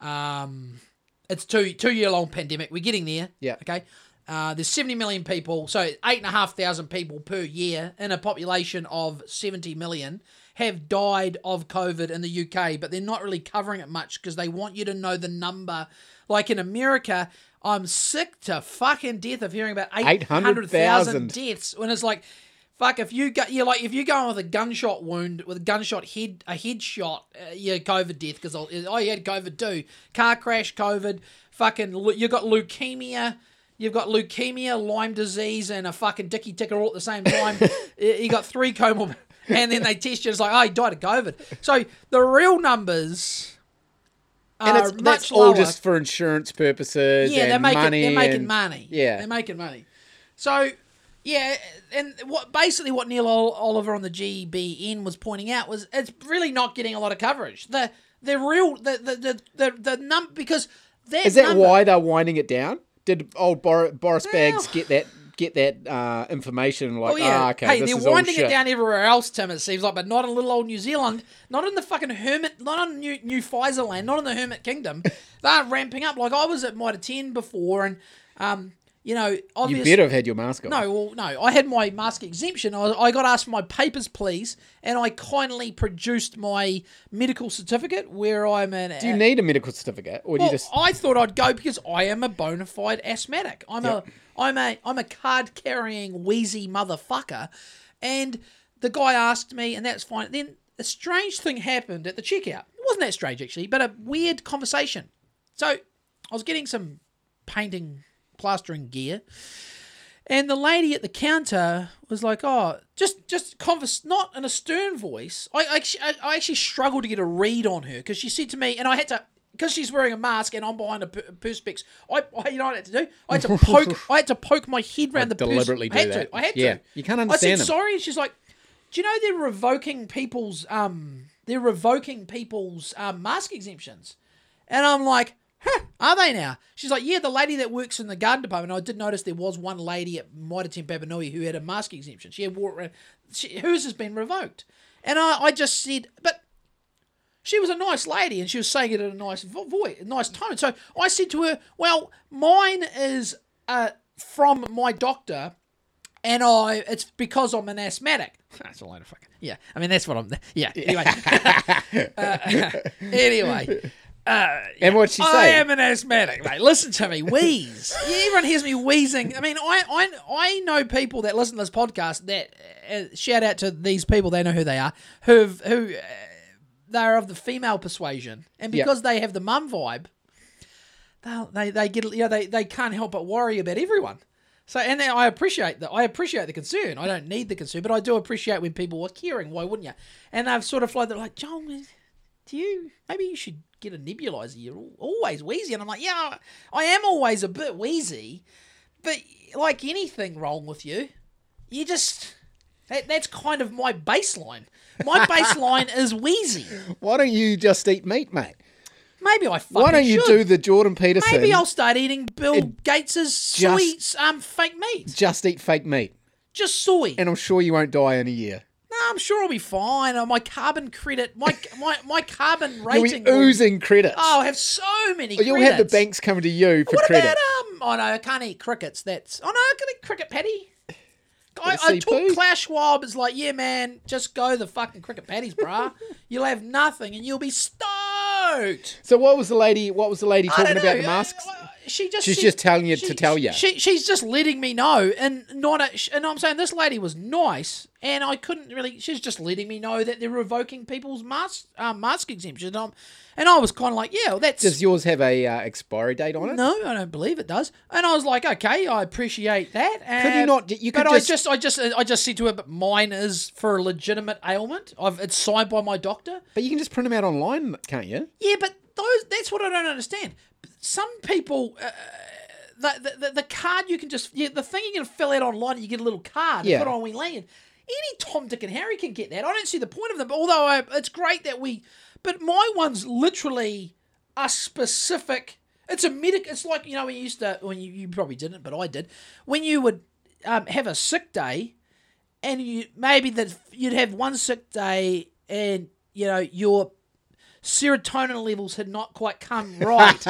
um, it's two two year long pandemic. We're getting there. Yeah. Okay. Uh, there's 70 million people, so eight and a half thousand people per year in a population of 70 million have died of COVID in the UK, but they're not really covering it much because they want you to know the number. Like in America, I'm sick to fucking death of hearing about 800,000 800,000. deaths when it's like Fuck if you got you like if you're going with a gunshot wound with a gunshot head a head shot, uh, you're COVID death because oh you had COVID too, car crash COVID, fucking you got leukemia. You've got leukemia, Lyme disease, and a fucking dicky ticker all at the same time. you you got three comorbid, and then they test you. It's like, oh, he died of COVID. So the real numbers and it's uh, much that's lower. all just for insurance purposes. Yeah, and they're making money they're making and- money. Yeah. they're making money. So yeah, and what basically what Neil Oliver on the GBN was pointing out was it's really not getting a lot of coverage. The the real the the the the, the num because is that number- why they're winding it down? Did old Bor- Boris Baggs Well- get that get that uh, information? Like, Oh yeah. ah, okay, hey, they're winding it down everywhere else, Tim. It seems like, but not in little old New Zealand, not in the fucking hermit, not on New New Pfizer land, not in the Hermit Kingdom. They're ramping up. Like I was at Mitre Ten before, and um, you know, obviously, You better have had your mask on. No, well, no. I had my mask exemption. I, I got asked for my papers, please, and I kindly produced my medical certificate where I'm an. Do you need a medical certificate, or do you just? I thought I'd go because I am a bona fide asthmatic. I'm Yep. a I'm a I'm a card carrying wheezy motherfucker. And the guy asked me, and that's fine. Then a strange thing happened at the checkout. It wasn't that strange actually, but a weird conversation. So I was getting some painting, plastering gear. And the lady at the counter was like, "Oh, just just converse, not in a stern voice." I I actually, I- I actually struggled to get a read on her because she said to me, and I had to because she's wearing a mask and I'm behind a per- perspex. I, I you know what I had to do? I had to poke. I had to poke my head around the pers- deliberately I had do to. that. I had Yeah, to. you can't understand. I said them. sorry, and she's like, "Do you know they're revoking people's um they're revoking people's um, mask exemptions?" And I'm like, huh, are they now? She's like, yeah, the lady that works in the garden department. I did notice there was one lady at Mitre 10 Papanui who had a mask exemption. She had wore. She, hers has been revoked. And I, I just said, but she was a nice lady and she was saying it in a nice voice, nice tone. So I said to her, well, mine is uh, from my doctor and I it's because I'm an asthmatic. That's a load of fucking yeah. I mean that's what I'm. Yeah. Anyway. Uh, anyway. Uh, And what'd she I say? am an asthmatic, mate. Listen to me, wheeze. Yeah, everyone hears me wheezing. I mean, I, I I know people that listen to this podcast that uh, shout out to these people. They know who they are. Who've who uh, they're of the female persuasion, and because they have the mum vibe, they they they get you know they, they can't help but worry about everyone. So and I appreciate that. I appreciate the concern. I don't need the concern, but I do appreciate when people are caring. Why wouldn't you? And they've sort of like they're like, John, do you maybe you should get a nebulizer? You're always wheezy, and I'm like, yeah, I am always a bit wheezy, but like anything wrong with you, you just that, that's kind of my baseline. My baseline is wheezy. Why don't you just eat meat, mate? Maybe I fucking Why don't you should. do the Jordan Peterson? Maybe I'll start eating Bill It Gates's soy um fake meat. just eat fake meat, Just soy. and I'm sure you won't die in a year. No, I'm sure I'll be fine. Uh, my carbon credit, my my my carbon You'll rating. will- oozing credits. Oh, I have so many. Or you'll have the banks coming to you for What credit. about um? Oh no, I can't eat crickets. That's oh no, I can eat cricket patty. I, I took. Klaus Schwab. It's like, yeah, man, just go the fucking cricket patties, bruh. you'll have nothing, and you'll be stoked. So what was the lady? What was the lady talking about the masks? uh, She just She's she- just telling you she- to tell you. She, she's just letting me know, and not a, and I'm saying this lady was nice, and I couldn't really. She's just letting me know that they're revoking people's mask um, mask exemptions. Um, and I was kind of like, yeah, well, that's Does yours have a uh, expiry date on it? no, I don't believe it does. And I was like, okay, I appreciate that. Could you not- you could but just- I just, I just, I just said to her, but mine is for a legitimate ailment. I've it's signed by my doctor. But you can just print them out online, can't you? Yeah, but those that's what I don't understand. Some people. Uh, the, the, the card you can just yeah, the thing you can fill out online you get a little card Yeah. put on Wing Lane. Any Tom, Dick, and Harry can get that. I don't see the point of them. Although I, it's great that we, but my one's literally a specific. It's a medic. It's like you know when you used to when you, you probably didn't, but I did. When you would um, have a sick day, and you maybe that you'd have one sick day, and you know your serotonin levels had not quite come right.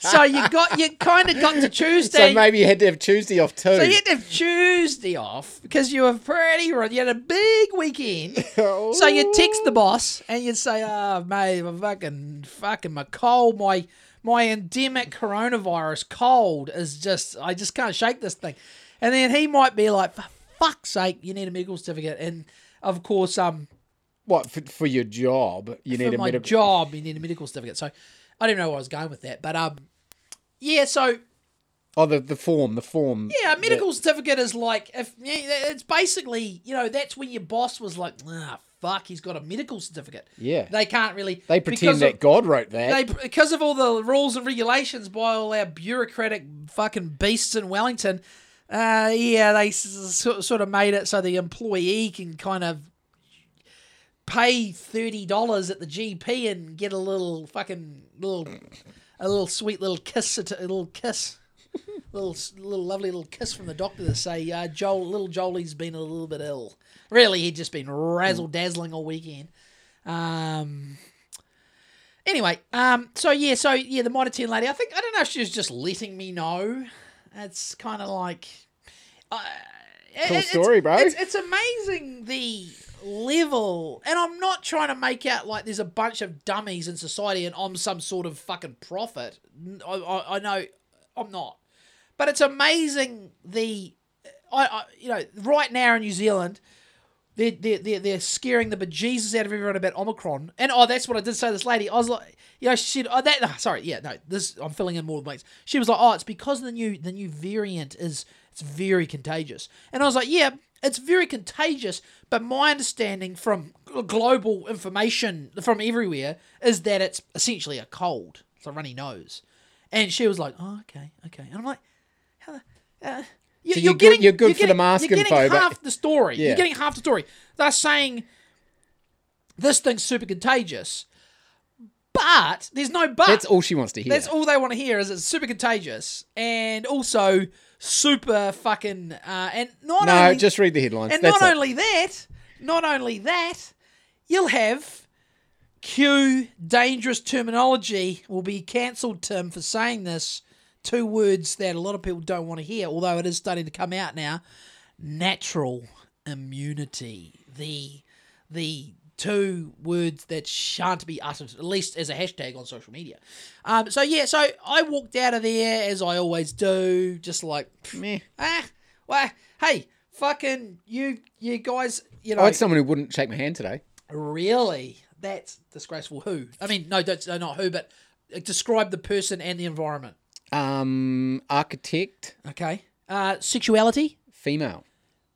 so you got you kind of got to Tuesday. So maybe you had to have Tuesday off too. So you had to have Tuesday off because you were pretty. You had a big weekend. So you text the boss and you'd say, "Oh, mate, my fucking fucking my cold, my my endemic coronavirus cold is just I just can't shake this thing." And then he might be like, "For fuck's sake, you need a medical certificate. And of course, um, What for, for your job? You for need a my medical. job, you need a medical certificate. So I don't know where I was going with that, but um, yeah. So Oh, the the form, the form. yeah, a that- medical certificate is like if it's basically you know that's when your boss was like, ah, fuck, he's got a medical certificate. Yeah. they can't really. They pretend that of- God wrote that. They because of all the rules and regulations by all our bureaucratic fucking beasts in Wellington. Uh, yeah, they sort of made it so the employee can kind of pay thirty dollars at the GP and get a little fucking little a little sweet little kiss, a little kiss, little little lovely little kiss from the doctor to say, uh, Joel, little Jolie's been a little bit ill. Really, he'd just been razzle dazzling all weekend. Um. Anyway, um. So yeah, so yeah, the Mitre Ten lady. I think I don't know if she was just letting me know. It's kind of like. Uh, it- Cool it's- story, bro. It's, it's amazing the level, and I'm not trying to make out like there's a bunch of dummies in society and I'm some sort of fucking prophet. I I know I'm not, but it's amazing the, I, I you know right now in New Zealand. They're, they're, they're, they're scaring the bejesus out of everyone about Omicron. And oh, that's what I did say to this lady. I was like, you know, she said, oh, that, oh, sorry, yeah, no, this, I'm filling in more blanks. She was like, oh, it's because the new, the new variant is, it's very contagious. And I was like, yeah, it's very contagious, but my understanding from global information from everywhere is that it's essentially a cold. It's a runny nose. And she was like, oh, okay, okay. And I'm like, how the, uh, you, So you're good- you're good for the mask you're getting info, but- half the story. Yeah. You're getting half the story. They're saying this thing's super contagious, but there's no but. That's all she wants to hear. That's all they want to hear is it's super contagious and also super fucking uh, and not no, only just read the headlines. and That's not it. only that, not only that, you'll have Q dangerous terminology will be cancelled, Tim, for saying this. Two words that a lot of people don't want to hear, although it is starting to come out now. Natural immunity. The the two words that shan't be uttered, at least as a hashtag on social media. Um, so yeah, so I walked out of there as I always do, just like Meh. ah, well, hey, fucking you, you guys, you know, I had someone who wouldn't shake my hand today. really, that's disgraceful. Who? I mean, no, don't, no, not who, but uh, describe the person and the environment. Um, architect, Okay. Uh, sexuality, female.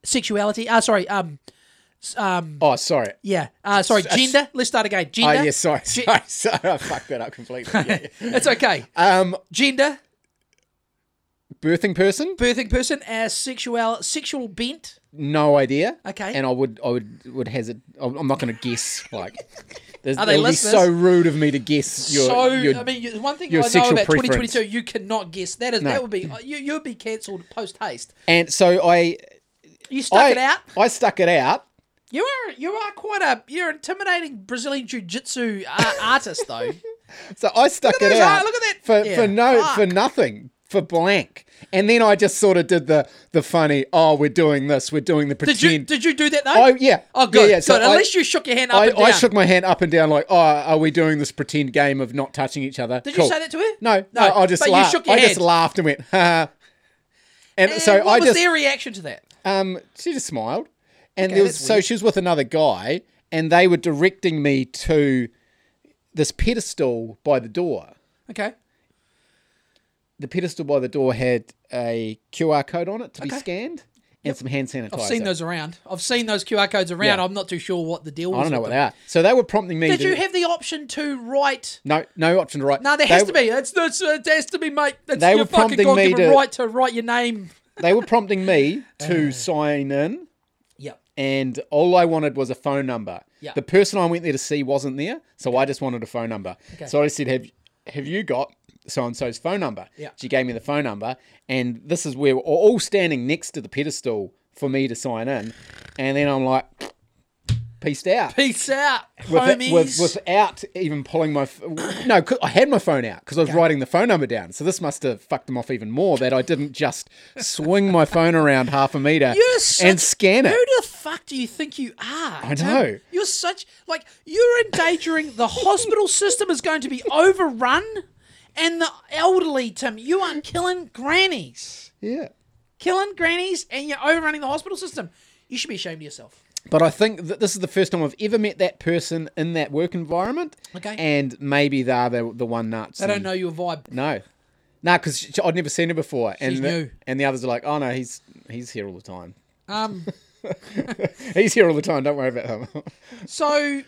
sexuality. Uh, sorry. Um, um, Oh, sorry. yeah. Uh, sorry. Gender. Let's start again. Oh, Gender. yeah, sorry, Ge- sorry, sorry. I fucked that up completely. Yeah, yeah. It's okay. Um, Gender, birthing person, birthing person, uh, sexual, sexual bent. no idea. Okay. And I would, I would, would hazard. I'm not going to guess. Like, there's, Are they it would be listeners? so rude of me to guess your. so your I mean, one thing your I know sexual about preference. 2022, you cannot guess. That is No. that would be you. You'd be cancelled post haste. and so I, You stuck I, it out. I stuck it out. You are you are quite a you're an intimidating Brazilian jiu-jitsu uh, artist though. So I stuck it those out. eye- look at that- for Yeah, for no fuck. for nothing for blank. And then I just sort of did the the funny. Oh, we're doing this. We're doing the pretend. Did you did you do that though? Oh yeah. Oh good. Yeah, yeah. So good. At I- least you shook your hand up I, and down. I shook my hand up and down like, oh, are we doing this pretend game of not touching each other? Did Cool. you say that to her? No, No, no. I just but you laughed. shook your I just laughed and went, ha. And, And so what I was just their reaction to that? um, she just smiled, and Okay, there was so she was with another guy, and they were directing me to this pedestal by the door. Okay. The pedestal by the door had a QR code on it to be scanned and some hand sanitizer. I've seen those around. I've seen those QR codes around. Yeah. I'm not too sure what the deal was. I don't know what them. they are. So they were prompting me. Did to, you have the option to write? no no option to write? No, there has were- to be. It's, it's, it has to be, mate. It's They were prompting me to- right to write your name. They were prompting me Uh. to sign in. And all I wanted was a phone number. Yeah. The person I went there to see wasn't there, so I just wanted a phone number. Okay. So I said, "Have have you got so and so's phone number?" Yeah. She gave me the phone number, and this is where we're all standing next to the pedestal for me to sign in, and then I'm like, "Peaced out." Peace out, With, homies. with, without even pulling my f- no, I had my phone out because I was writing the phone number down. So this must have fucked them off even more that I didn't just swing my phone around half a meter such- and scan it. Who the fuck do you think you are? I know. You're such like you're endangering the hospital system is going to be overrun, and the elderly, Tim. You are killing grannies. Yeah. killing grannies, and you're overrunning the hospital system. You should be ashamed of yourself. But I think that this is the first time I've ever met that person in that work environment. Okay. And maybe they're the, the one nuts. They don't know your vibe. No. No, because I'd never seen her before. And She's the, new. And the others are like, oh, no, he's he's here all the time. Um, He's here all the time. Don't worry about him. so,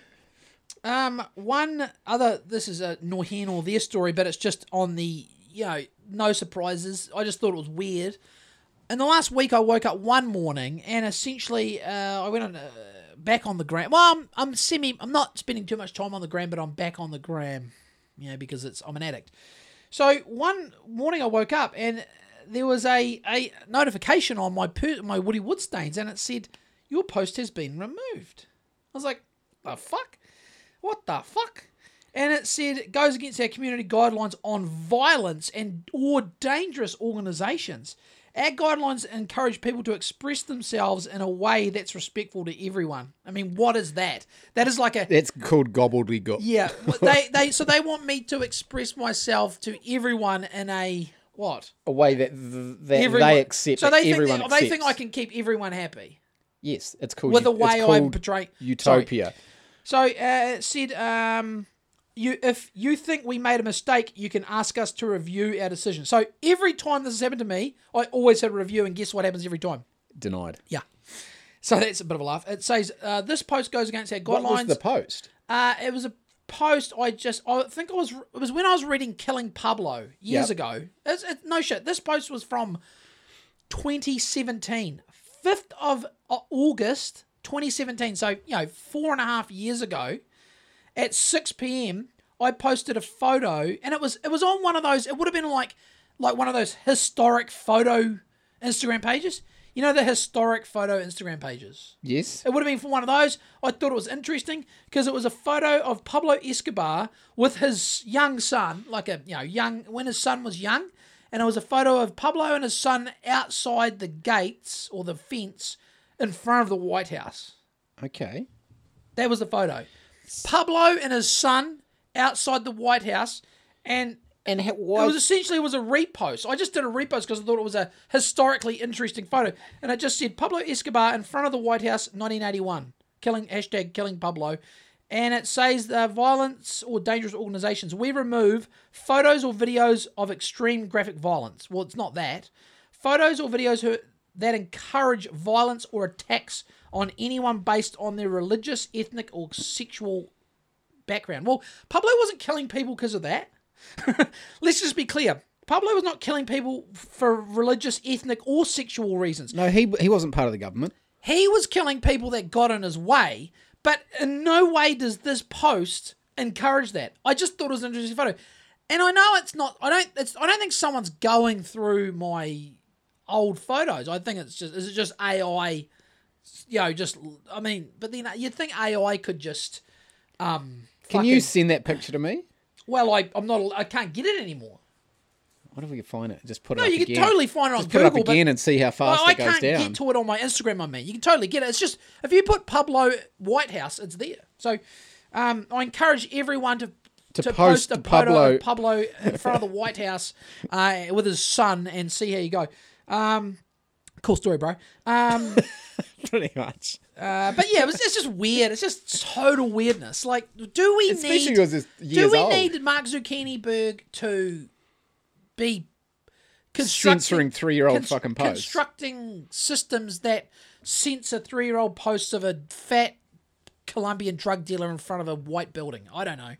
um, one other. This is a nor here nor there story, but it's just on the you know no surprises. I just thought it was weird. In the last week, I woke up one morning and essentially uh, I went on uh, back on the gram. Well, I'm, I'm semi. I'm not spending too much time on the gram, but I'm back on the gram. You know, because it's I'm an addict. So one morning I woke up and there was a, a notification on my per, my Woody Wood stains and it said your post has been removed. I was like, the fuck? What the fuck? And it said it goes against our community guidelines on violence and or dangerous organizations. Our guidelines encourage people to express themselves in a way that's respectful to everyone. I mean, what is that? That is like a That's called gobbledygook. yeah. They they so they want me to express myself to everyone in a what? A way that, th- that Everyone. they accept. So they think everyone they, think I can keep everyone happy Yes, it's called with the way I portray. Sorry. Utopia. So uh, it said, um, you if you think we made a mistake, you can ask us to review our decision. So every time this has happened to me, I always have a review, and guess what happens every time? Denied. Yeah. So that's a bit of a laugh. It says uh, this post goes against our guidelines. What was the post? Uh, it was a post I just I think I was it was when I was reading Killing Pablo years Yep. ago. It's, it, no shit. This post was from 2017, 5th of August 2017. So you know, four and a half years ago, at 6 p.m. I posted a photo, and it was it was on one of those. It would have been like like one of those historic photo Instagram pages. You know the historic photo Instagram pages. Yes. It would have been from one of those. I thought it was interesting because it was a photo of Pablo Escobar with his young son, like a you know young when his son was young, and it was a photo of Pablo and his son outside the gates or the fence in front of the White House. Okay. That was the photo. Pablo and his son outside the White House, and And it was essentially it was a repost. I just did a repost because I thought it was a historically interesting photo, and it just said Pablo Escobar in front of the White House, 1981, killing hashtag killing Pablo, and it says the violence or dangerous organizations. We remove photos or videos of extreme graphic violence. Well, it's not that. Photos or videos who, that encourage violence or attacks on anyone based on their religious, ethnic, or sexual background. Well, Pablo wasn't killing people because of that. Let's just be clear. Pablo was not killing people for religious, ethnic, or sexual reasons. no, he he wasn't part of the government. He was killing people that got in his way, but in no way does this post encourage that. I just thought it was an interesting photo. And I know it's not I don't it's I don't think someone's going through my old photos. I think it's just is it just AI you know, just I mean, but then you'd think AI could just um Can you send that picture to me? well I I'm not I can't get it anymore. What if we can find it? Just put it No, you can again. totally find it on Just put it up but again and see how fast Well, it goes down. I can't get to it on my Instagram. I mean, you can totally get it. It's just if you put Pablo White House, it's there. So um, I encourage everyone to To post, post a Pablo- of Pablo in front of the White House uh, with his son and see how you go. Um, cool story, bro. Um, Pretty much. uh, but yeah, it was, it's just weird. It's just total weirdness. Like, do we Especially need? because it's Do we old. need Mark Zucchiniberg to be Censoring three-year-old cons- fucking posts. Constructing systems that censor three-year-old posts of a fat Colombian drug dealer in front of a white building. I don't know.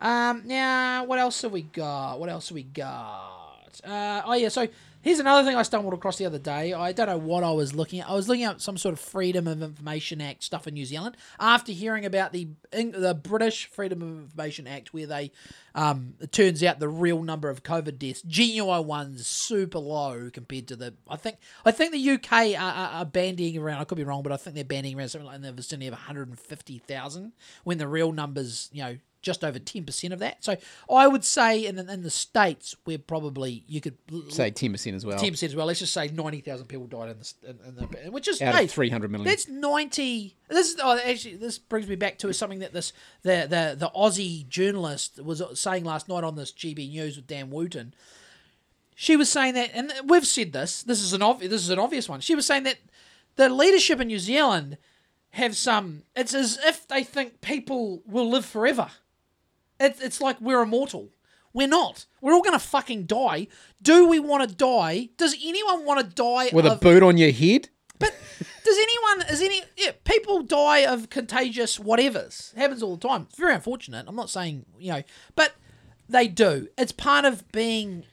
Um, now, what else have we got? What else have we got? Uh, oh yeah, so here's another thing I stumbled across the other day. I don't know what I was looking at. I was looking at some sort of Freedom of Information Act stuff in New Zealand after hearing about the the British Freedom of Information Act, where they um, it turns out the real number of COVID deaths, genuine ones, super low compared to the. I think I think the UK are, are, are bandying around. I could be wrong, but I think they're bandying around something like in the vicinity of 150,000 when the real numbers, you know, just over 10% of that. So I would say in, in the States, we're probably, you could Say 10% as well. 10% as well. Let's just say 90,000 people died in the, in, in the which is, Out hey, of 300 million. that's 90. This is, oh, actually, this brings me back to something that this, the, the, the Aussie journalist was saying last night on this GB News with Dan Wootton. she was saying that, and we've said this. This is an obvious. This is an obvious one. She was saying that the leadership in New Zealand have some. It's as if they think people will live forever. It, it's like we're immortal. We're not. We're all gonna fucking die. Do we want to die? Does anyone want to die With a boot on your head? but does anyone, is any, yeah, people die of contagious whatevers. happens all the time. It's very unfortunate. I'm not saying, you know, but they do. It's part of being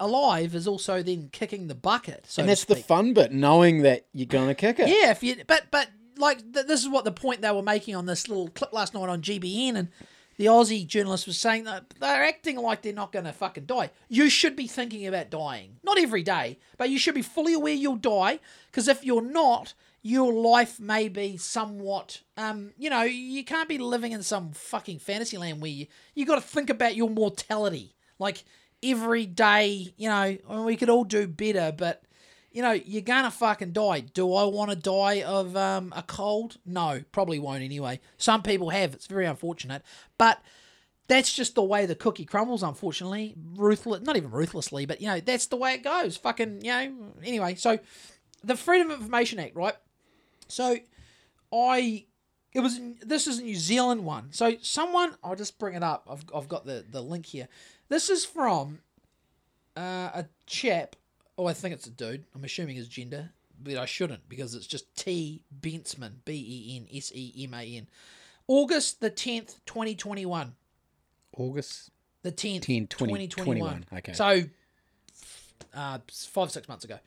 alive is also then kicking the bucket. So And that's the fun bit, knowing that you're gonna kick it. Yeah, if you, but, but like, th- this is what the point they were making on this little clip last night on GBN and the Aussie journalist was saying that they're acting like they're not going to fucking die. You should be thinking about dying. Not every day, but you should be fully aware you'll die. Because if you're not, your life may be somewhat, um, you know, you can't be living in some fucking fantasy land where you, you got to think about your mortality. Like every day, you know, I mean, we could all do better, but you know, you're gonna fucking die. Do I want to die of um, a cold? No, probably won't anyway. Some people have. It's very unfortunate, but that's just the way the cookie crumbles. Unfortunately, ruthless, not even ruthlessly, but you know, that's the way it goes. Fucking, you know. Anyway, so the Freedom of Information Act, right? So I, it was this is a New Zealand one. So someone, I'll just bring it up. I've I've got the the link here. This is from uh, a chap. Oh, I think it's a dude. I'm assuming his gender, but I shouldn't because it's just T Benseman, B E N S E M A N. August the 10th, 2021. August. The 10th, 10, 2021. 2021, okay. So, uh, five, six months ago.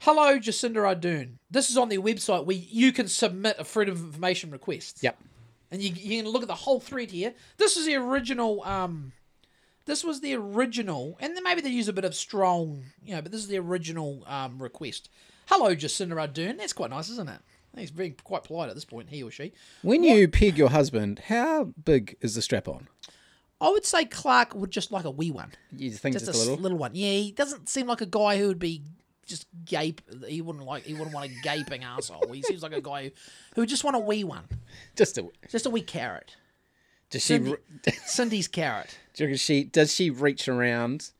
Hello, Jacinda Ardern. This is on their website where you can submit a freedom of information request. Yep. And you, you can look at the whole thread here. This is the original. Um, this was the original, and then maybe they use a bit of strong, you know, but this is the original um, request. Hello, Jacinda Ardern. That's quite nice, isn't it? He's being quite polite at this point, he or she. When you peg your husband, how big is the strap on? I would say Clarke would just like a wee one. You think just, just, a little? little one. Yeah, he doesn't seem like a guy who would be just gape. He wouldn't like. He wouldn't want a gaping asshole. He seems like a guy who, who would just want a wee one, Just a. just a wee carrot. Does she? Cindy- re- Cindy's carrot. do you she does she reach around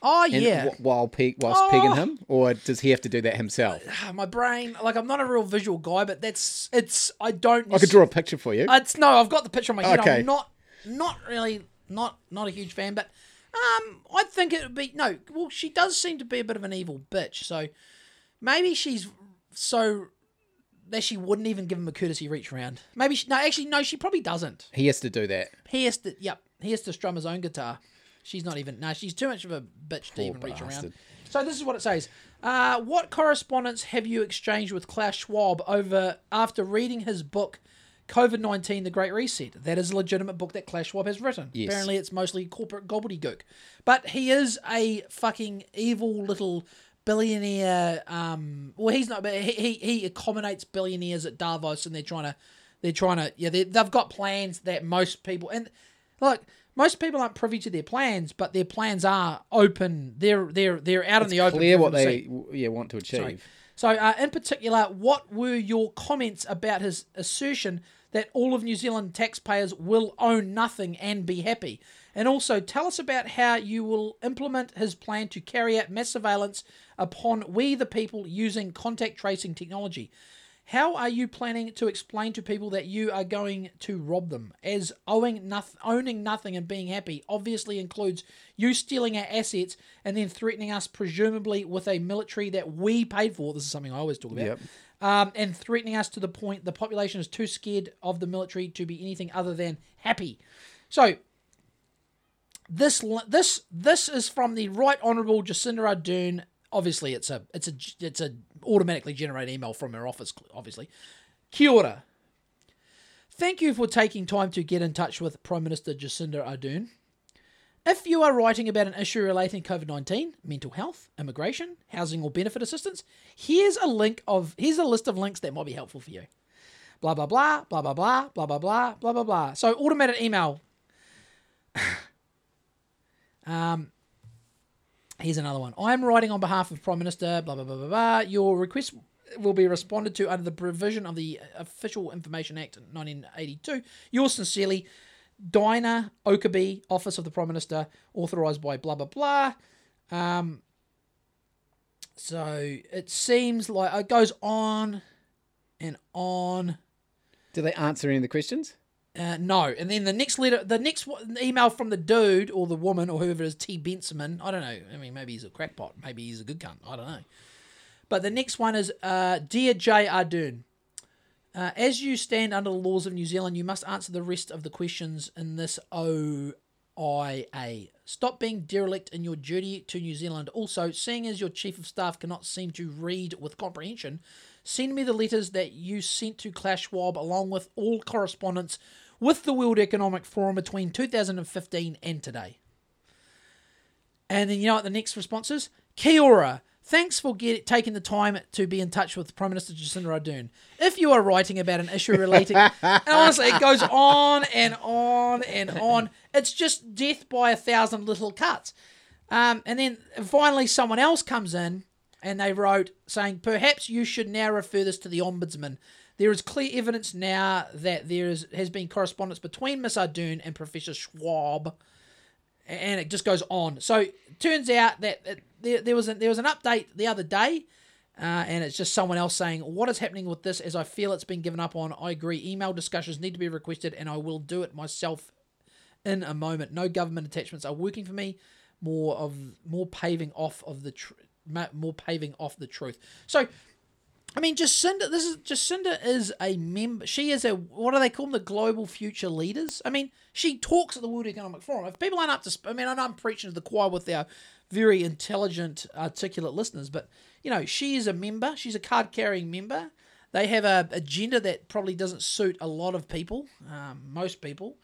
Oh yeah. wh- while peg whilst Oh. pegging him, or does he have to do that himself? My brain, like I'm not a real visual guy, but that's it's. I don't. I could draw a picture for you. It's no. I've got the picture on my head. Okay. I'm not not really not not a huge fan, but um, I think it would be no. Well, she does seem to be a bit of an evil bitch, so maybe she's so that she wouldn't even give him a courtesy reach around. Maybe she, no, actually no, she probably doesn't. he has to do that. He has to. Yep, he has to strum his own guitar. She's not even. No, she's too much of a bitch to Poor even reach around. So this is what it says. Uh, what correspondence have you exchanged with Klaus Schwab over after reading his book, COVID nineteen: The Great Reset? That is a legitimate book that Klaus Schwab has written. Yes. Apparently, it's mostly corporate gobbledygook, but he is a fucking evil little billionaire. Um, well, he's not, but he, he he accommodates billionaires at Davos, and they're trying to they're trying to yeah they, they've got plans that most people and look most people aren't privy to their plans, but their plans are open. They're they're they're out in the open. Clear what they see. yeah want to achieve. Sorry. So, uh, in particular, what were your comments about his assertion that all of New Zealand taxpayers will own nothing and be happy? And also, tell us about how you will implement his plan to carry out mass surveillance upon we the people using contact tracing technology. How are you planning to explain to people that you are going to rob them? As owing nothing, owning nothing and being happy obviously includes you stealing our assets and then threatening us, presumably with a military that we paid for. This is something I always talk about. Yep. Um, and threatening us to the point the population is too scared of the military to be anything other than happy. So this this this is from the Right Honourable Jacinda Ardern. Obviously, it's a it's a it's a automatically generated email from her office. Obviously, Kia ora. Thank you for taking time to get in touch with Prime Minister Jacinda Ardern. If you are writing about an issue relating COVID nineteen, mental health, immigration, housing, or benefit assistance, here's a link of here's a list of links that might be helpful for you. Blah blah blah blah blah blah blah blah blah blah blah blah. So automated email. um, here's another one. I'm writing on behalf of Prime Minister. Blah blah blah blah blah. Your request will be responded to under the provision of the Official Information Act 1982. Yours sincerely, Dinah Okabe, Office of the Prime Minister, authorised by blah blah blah. Um, So it seems like it goes on and on. Do they answer any of the questions? Uh, no, and then the next letter, the next email from the dude or the woman or whoever is, T. Benson. I don't know. I mean, maybe he's a crackpot. Maybe he's a good cunt. I don't know. But the next one is uh, Dear J. Ardern. Uh, as you stand under the laws of New Zealand, you must answer the rest of the questions in this OIA. Stop being derelict in your duty to New Zealand. Also, seeing as your chief of staff cannot seem to read with comprehension, send me the letters that you sent to Klaus Schwab along with all correspondence with the World Economic Forum between 2015 and today. And then you know what the next response is? Kia ora. Thanks for get, taking the time to be in touch with Prime Minister Jacinda Ardern. If you are writing about an issue relating, and honestly, it goes on and on and on. It's just death by a thousand little cuts. Um, and then finally, someone else comes in and they wrote saying, perhaps you should now refer this to the ombudsman. There is clear evidence now that there is, has been correspondence between Miss Ardern and Professor Schwab and it just goes on. So turns out that that there, there was a, there was an update the other day, uh, and it's just someone else saying what is happening with this. As I feel it's been given up on. I agree. Email discussions need to be requested, and I will do it myself in a moment. No government attachments are working for me. More of more paving off of the tr- more paving off the truth. So. I mean, Jacinda. This is Jacinda is a member. She is a what do they call them? The global future leaders. I mean, she talks at the World Economic Forum. If people aren't up to, I mean, I know I'm preaching to the choir with our very intelligent, articulate listeners, but you know, she is a member. She's a card carrying member. They have a agenda that probably doesn't suit a lot of people, um, most people,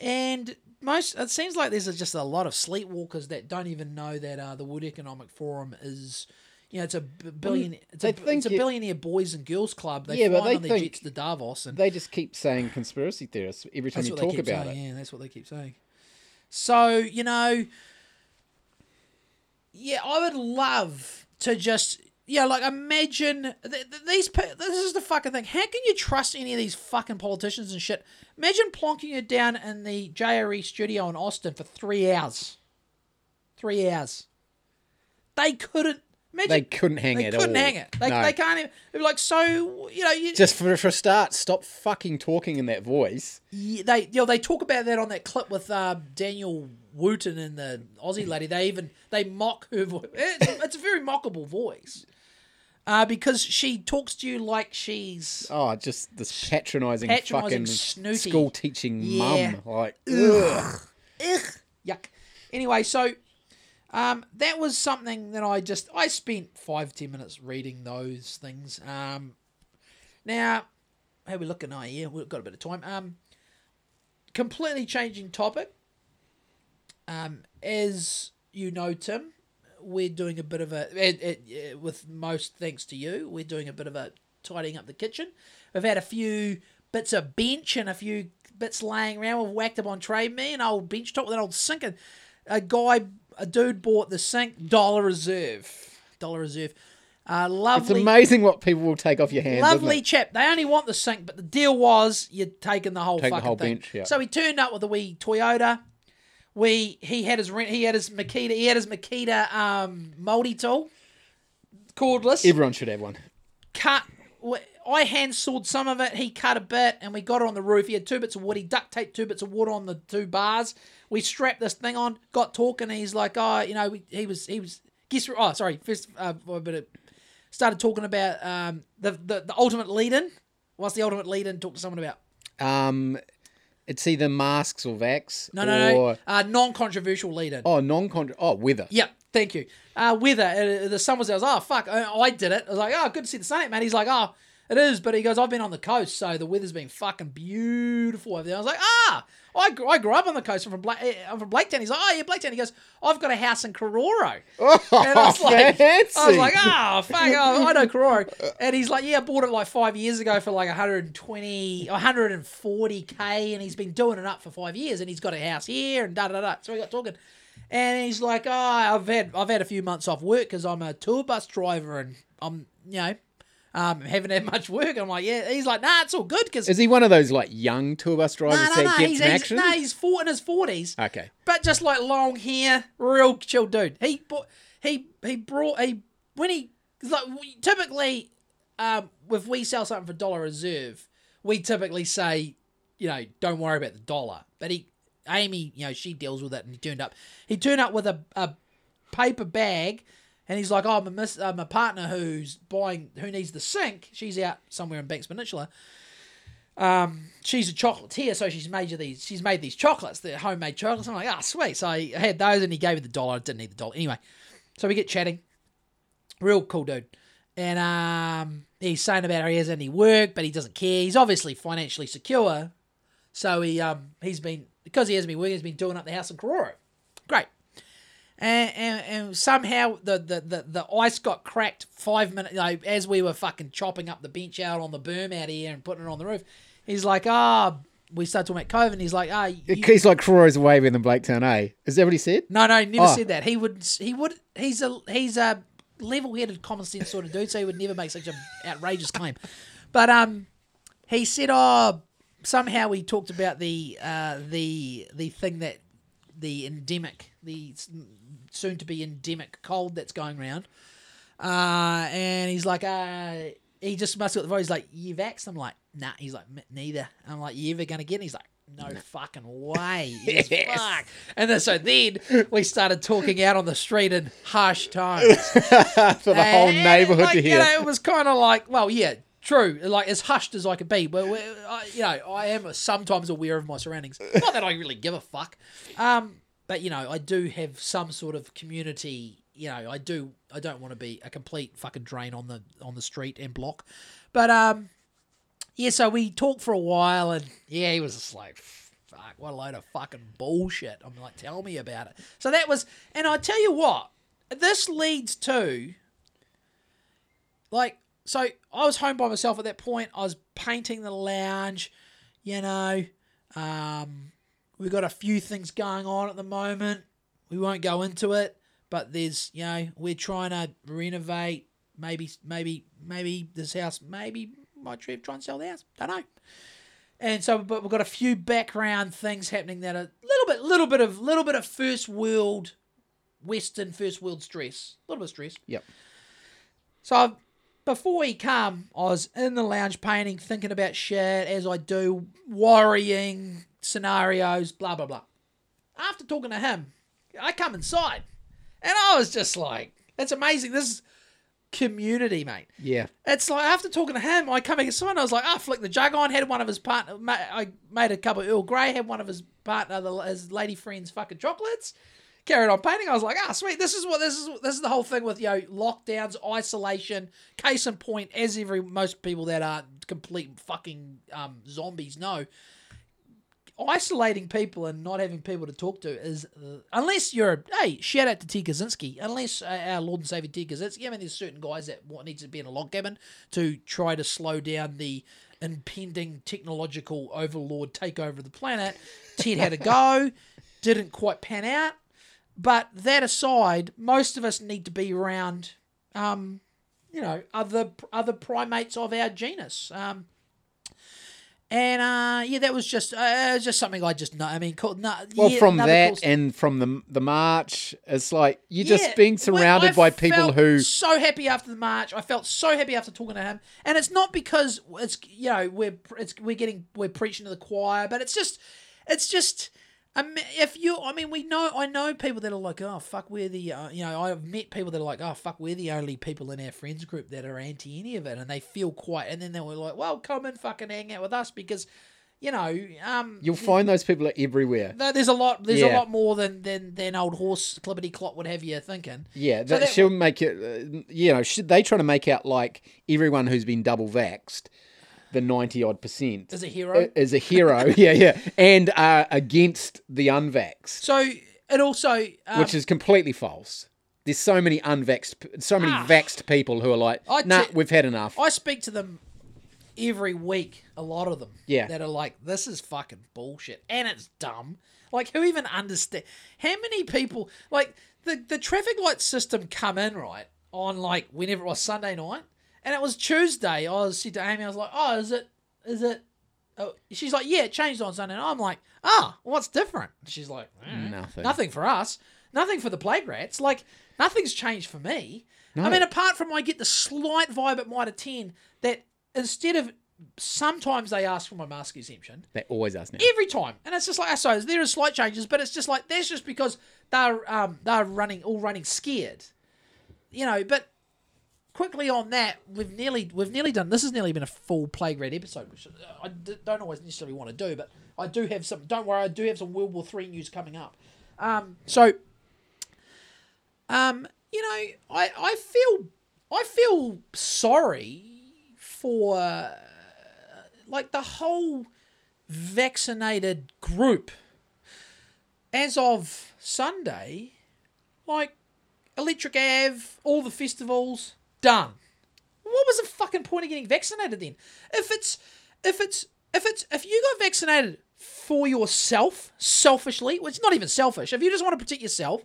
and most. It seems like there's just a lot of sleepwalkers that don't even know that uh, the World Economic Forum is. You know, it's a billion. It's a, it's a it- billionaire boys and girls club. They Yeah, but they on their jets to Davos, and They just keep saying conspiracy theorists every time you talk about saying. it. Yeah, that's what they keep saying. So you know, yeah, I would love to just yeah, like imagine th- th- these. pe- This is the fucking thing. How can you trust any of these fucking politicians and shit? Imagine plonking it down in the JRE studio in Austin for three hours. Three hours. They couldn't. Imagine, They couldn't hang they it They couldn't all. hang it. They, No. they can't even. Like, so you know, you, Just for, for a start, stop fucking talking in that voice. Yeah, they you know they talk about that on that clip with uh, Daniel Wootton and the Aussie lady. They even they mock her voice. It's, it's a very mockable voice uh, because she talks to you like she's Oh, just this patronising, Patronising, fucking snooty. school teaching Yeah. mum. Like, ugh. ugh, yuck. Anyway, so um, that was something that I just I spent five ten minutes reading those things. Um, now, how we looking? Oh yeah, we've got a bit of time. Um, completely changing topic. Um, as you know, Tim, we're doing a bit of a it, it, it- with most thanks to you, we're doing a bit of a tidying up the kitchen. We've had a few bits of bench and a few bits laying around. We've whacked them on trade me an old bench top with an old sink. And a guy, a dude bought the sink Dollar Reserve, Dollar Reserve. Uh, it's amazing what people will take off your hands. lovely chap. They only want the sink, but the deal was you're taking the whole Take the fucking whole thing. bench, yeah. So he turned up with a wee Toyota. We he had his rent. He had his Makita. He had his Makita um, multi tool, cordless. Everyone should have one. cut. I hand sawed some of it. He cut a bit, and we got it on the roof. He had two bits of wood. He duct taped two bits of wood on the two bars. We strapped this thing on. Got talking. And he's like, oh, you know, we, he was he was. Guess oh, sorry. First, uh, a bit of, started talking about um the the, the ultimate lead in. What's the ultimate lead in? Talk to someone about. Um, it's either masks or vax. No, no, or, no. Uh, non-controversial leader. Oh, non con. Oh, wither. Yep. thank you. Uh, weather. Uh, the sun was there. I was, oh, fuck. I, I did it. I was like, oh, good to see the sun man. He's like, oh, it is. But he goes, I've been on the coast, so the weather's been fucking beautiful over there. I was like, ah, I, I grew up on the coast. I'm from, Bla- eh, I'm from Blaketown. He's like, oh, yeah, Blaketown. He goes, I've got a house in Karoro. Oh, And I was like, fancy. I was like, oh, fuck, oh, I know Karoro. And he's like, yeah, I bought it like five years ago for like 120, 140k, and he's been doing it up for five years, and he's got a house here, and da da da. So we got talking, and he's like, oh, I've had I've had a few months off work because I'm a tour bus driver, and I'm you know. Um, haven't had much work. I'm like, yeah. He's like, nah, it's all good because Is he one of those like young tour bus drivers no, no, that no. gets He's, action? no, he's four in his forties. Okay. But just like long hair, real chill dude. He bought, he he brought he when he like typically, um, if we sell something for dollar reserve, we typically say, you know, don't worry about the dollar. But he, Amy, you know, she deals with it, and he turned up. He turned up with a, a paper bag. And he's like, oh, my, miss, uh, my partner who's buying, who needs the sink, she's out somewhere in Banks Peninsula um, she's a chocolatier, so she's made these. She's made these chocolates, the homemade chocolates. I'm like, ah, sweet. So I had those, and he gave me the dollar. I didn't need the dollar anyway. So we get chatting. Real cool dude, and um, he's saying about how he hasn't any work, but he doesn't care. He's obviously financially secure, so he um he's been because he hasn't been working. He's been doing up the house in Karoro. And, and, and somehow the, the, the, the ice got cracked five minutes know, as we were fucking chopping up the bench out on the berm out here and putting it on the roof. He's like, ah, we started talking about COVID. And he's like, ah, you- He's like Karoro's away than Blaketown, eh? Is that what he said? no, no, he never Oh. said that. He would, he would, he's a, he's a level-headed, common sense sort of dude, so he would never make such an outrageous claim. But um, he said, oh, somehow we talked about the uh the the thing that the endemic, the soon to be endemic cold that's going around. Uh, and he's like, uh, he just must have got the voice. He's like, you vaxxed? I'm like, nah. He's like, neither. I'm like, you ever gonna get it? He's like, no fucking way. Yes, fuck. And then so then we started talking out on the street in harsh tones. For the whole neighbourhood like, to hear. You know, it was kind of like, well, yeah, true, like as hushed as I could be. But I, you know, I am sometimes aware of my surroundings. Not that I really give a fuck. Um, but you know, I do have some sort of community. You know, I do. I don't want to be a complete fucking drain on the on the street and block. But um, yeah. So we talked for a while, and yeah, he was just like. Fuck, what a load of fucking bullshit. I'm like, tell me about it. So that was, and I tell you what, this leads to like so I was home by myself at that point. I was painting the lounge, you know. Um, we've got a few things going on at the moment. We won't go into it, but there's you know we're trying to renovate. Maybe maybe maybe this house maybe might try try and sell the house. Don't know. And so, but we've got a few background things happening that are a little bit, little bit of, little bit of first world, Western first world stress, a little bit of stress. Yep. So before he come, I was in the lounge painting, thinking about shit as I do, worrying scenarios, blah blah blah. After talking to him, I come inside, and I was just like, "It's amazing. This is community, mate." Yeah. It's like after talking to him, I come inside and I was like, "Ah, flick the jug on." Had one of his partner. I made a cup of Earl Grey. Had one of his partner, the, his lady friends, fucking chocolates. Carried on painting. I was like, "Ah, sweet. This is what this is. This is the whole thing with you know lockdowns, isolation. Case in point, as every most people that are complete fucking um, zombies know." Isolating people and not having people to talk to is, uh, unless you're, hey, shout out to T. Kaczynski, unless uh, our Lord and Savior T. Kaczynski, I mean, there's certain guys that what needs to be in a log cabin to try to slow down the impending technological overlord takeover of the planet. Ted had a go, didn't quite pan out. But that aside, most of us need to be around, um, you know, other other primates of our genus. Um, and uh, yeah, that was just uh, just something I just know. I mean, called, no, Well, yeah, from that and from the the march, it's like you're just Yeah, being well, surrounded by people felt who. so happy after the march. I felt so happy after talking to him, and it's not because it's you know we're it's we're getting we're preaching to the choir, but it's just it's just. I mean, if you, I mean, we know, I know people that are like, oh fuck, we're the, uh, you know, I've met people that are like, oh fuck, we're the only people in our friends group that are anti any of it, and they feel quite, and then they were like, well, come and fucking hang out with us because, you know, um, You'll find those people are everywhere. there's a lot, there's a lot more than than than old horse clippity clot would have you thinking. Yeah, So that, she'll make it. Uh, you know, should they try to make out like everyone who's been double vaxxed, the ninety odd percent, As a hero. is a hero. yeah, yeah, and uh, against the unvaxxed, So it also, um, which is completely false. There's so many unvaxxed, so many Ah. vaxxed people who are like, I nah, te- we've had enough. I speak to them every week. A lot of them, Yeah. that are like, this is fucking bullshit, and it's dumb. Like, who even understand? How many people like the the traffic light system come in right on like whenever it was Sunday night, and it was Tuesday. I was said to Amy, I was like, oh, is it is it? Oh, she's like, yeah, it changed on Sunday. And I'm like, ah, what's different? She's like, "Eh, Nothing. nothing for us, nothing for the plague rats. Like nothing's changed for me. I mean, apart from I get the slight vibe at Mitre Ten that instead of sometimes they ask for my mask exemption, They always ask now. every time, and it's just like I suppose there are slight changes, but it's just like that's just because they're um they're running all running scared, you know. But quickly on that, we've nearly we've nearly done. This has nearly been a full plague rat episode, which I d- don't always necessarily want to do, but I do have some. Don't worry, I do have some World War Three news coming up. Um, so, um, you know, I I feel I feel sorry for uh, like the whole vaccinated group as of Sunday, like Electric Ave, all the festivals done. What was the fucking point of getting vaccinated then? If it's if it's if it's if you got vaccinated for yourself, selfishly, well, it's not even selfish. If you just want to protect yourself,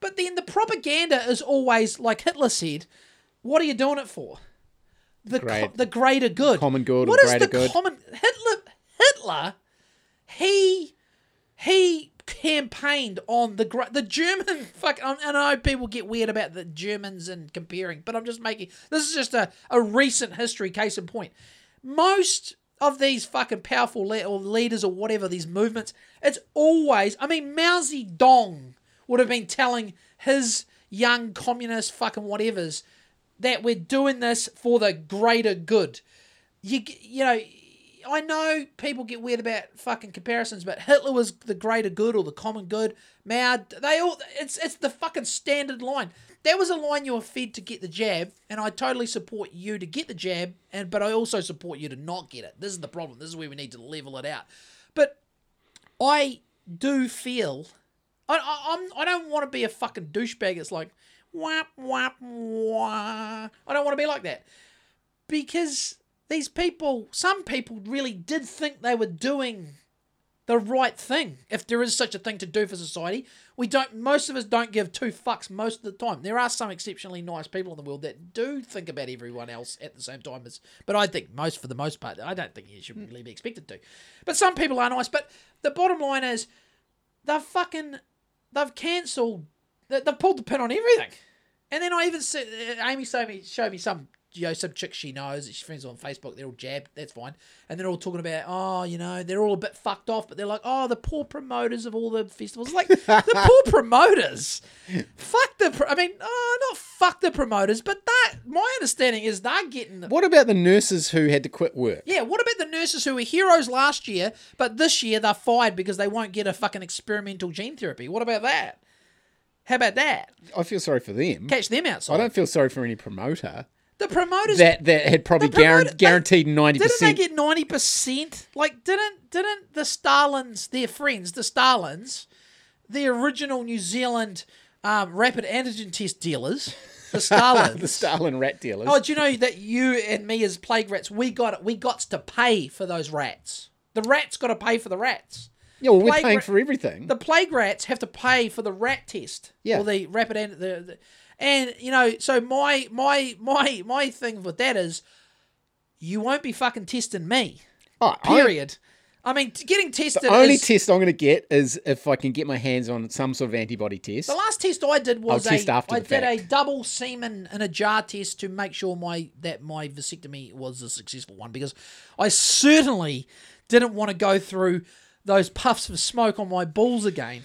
but then the propaganda is always like Hitler said, what are you doing it for? The co- the greater good. Common good or What is the good? common Hitler Hitler he he campaigned on the the German fuck. I I know people get weird about the Germans and comparing, but I'm just making this is just a, a recent history case in point. Most of these fucking powerful le- or leaders or whatever these movements, it's always. I mean, Mao Zedong would have been telling his young communist fucking whatevers that we're doing this for the greater good. You you know, I know people get weird about fucking comparisons, but Hitler was the greater good or the common good. Mao, they all it's it's the fucking standard line. That was a line you were fed to get the jab, and I totally support you to get the jab, and but I also support you to not get it. This is the problem. This is where we need to level it out. But I do feel I, I I'm I don't want to be a fucking douchebag. It's like whap whap wah. I don't want to be like that because these people, some people really did think they were doing the right thing. If there is such a thing to do for society, we don't. Most of us don't give two fucks most of the time. There are some exceptionally nice people in the world that do think about everyone else at the same time as. But I think most, for the most part, I don't think you should really be expected to. But some people are nice. But the bottom line is, they've fucking, they've cancelled. They, they've pulled the pin on everything. And then I even see, uh, Amy showed me, showed me some, you know, some chick she knows, she's friends on Facebook, they're all jabbed, that's fine. And they're all talking about, oh, you know, they're all a bit fucked off, but they're like, oh, the poor promoters of all the festivals. Like, the poor promoters. Fuck the, pro- I mean, oh, not fuck the promoters, but that, my understanding is they're getting the, What about the nurses who had to quit work? yeah, what about the nurses who were heroes last year, but this year they're fired because they won't get a fucking experimental gene therapy? What about that? How about that? I feel sorry for them. Catch them outside. I don't feel sorry for any promoter the promoters that that had probably promoter- guaran- guaranteed ninety Didn't they get ninety percent? Like, didn't didn't the Starlins, their friends, the Starlins, the original New Zealand um, rapid antigen test dealers, the Starlins, The Stalin rat dealers. Oh, do you know that you and me as plague rats, we got it. we got to pay for those rats. The rats got to pay for the rats. yeah, well, we're plague paying ra- for everything. The plague rats have to pay for the rat test. Yeah. Or the rapid ant- the, the and you know, so my my my my thing with that is, you won't be fucking testing me. Oh, Period. I, mean, getting tested. the only is, test I'm going to get is if I can get my hands on some sort of antibody test. The last test I did was I'll test a, after I did a double semen in a jar test to make sure my that my vasectomy was a successful one because I certainly didn't want to go through those puffs of smoke on my balls again.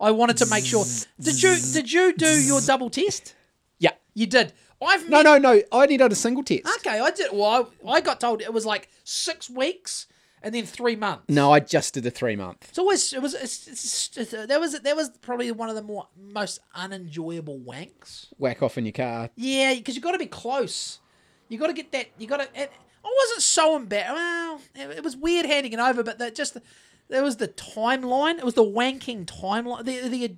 I wanted to make sure. Did you mm. did you do your double test? yeah. You did. I've No, met- no, no. I only did a single test. Okay, I did. Well, I, I got told it was like six weeks and then three months. No, I just did the three month. It's always it was it's, it's, it's, uh, that was that was probably one of the more most unenjoyable wanks. Whack off in your car. Yeah, because you got to be close. You got to get that. You got to. I wasn't so embarrassed. Well, it, it was weird handing it over, but that just there was the timeline. It was the wanking timeline. The the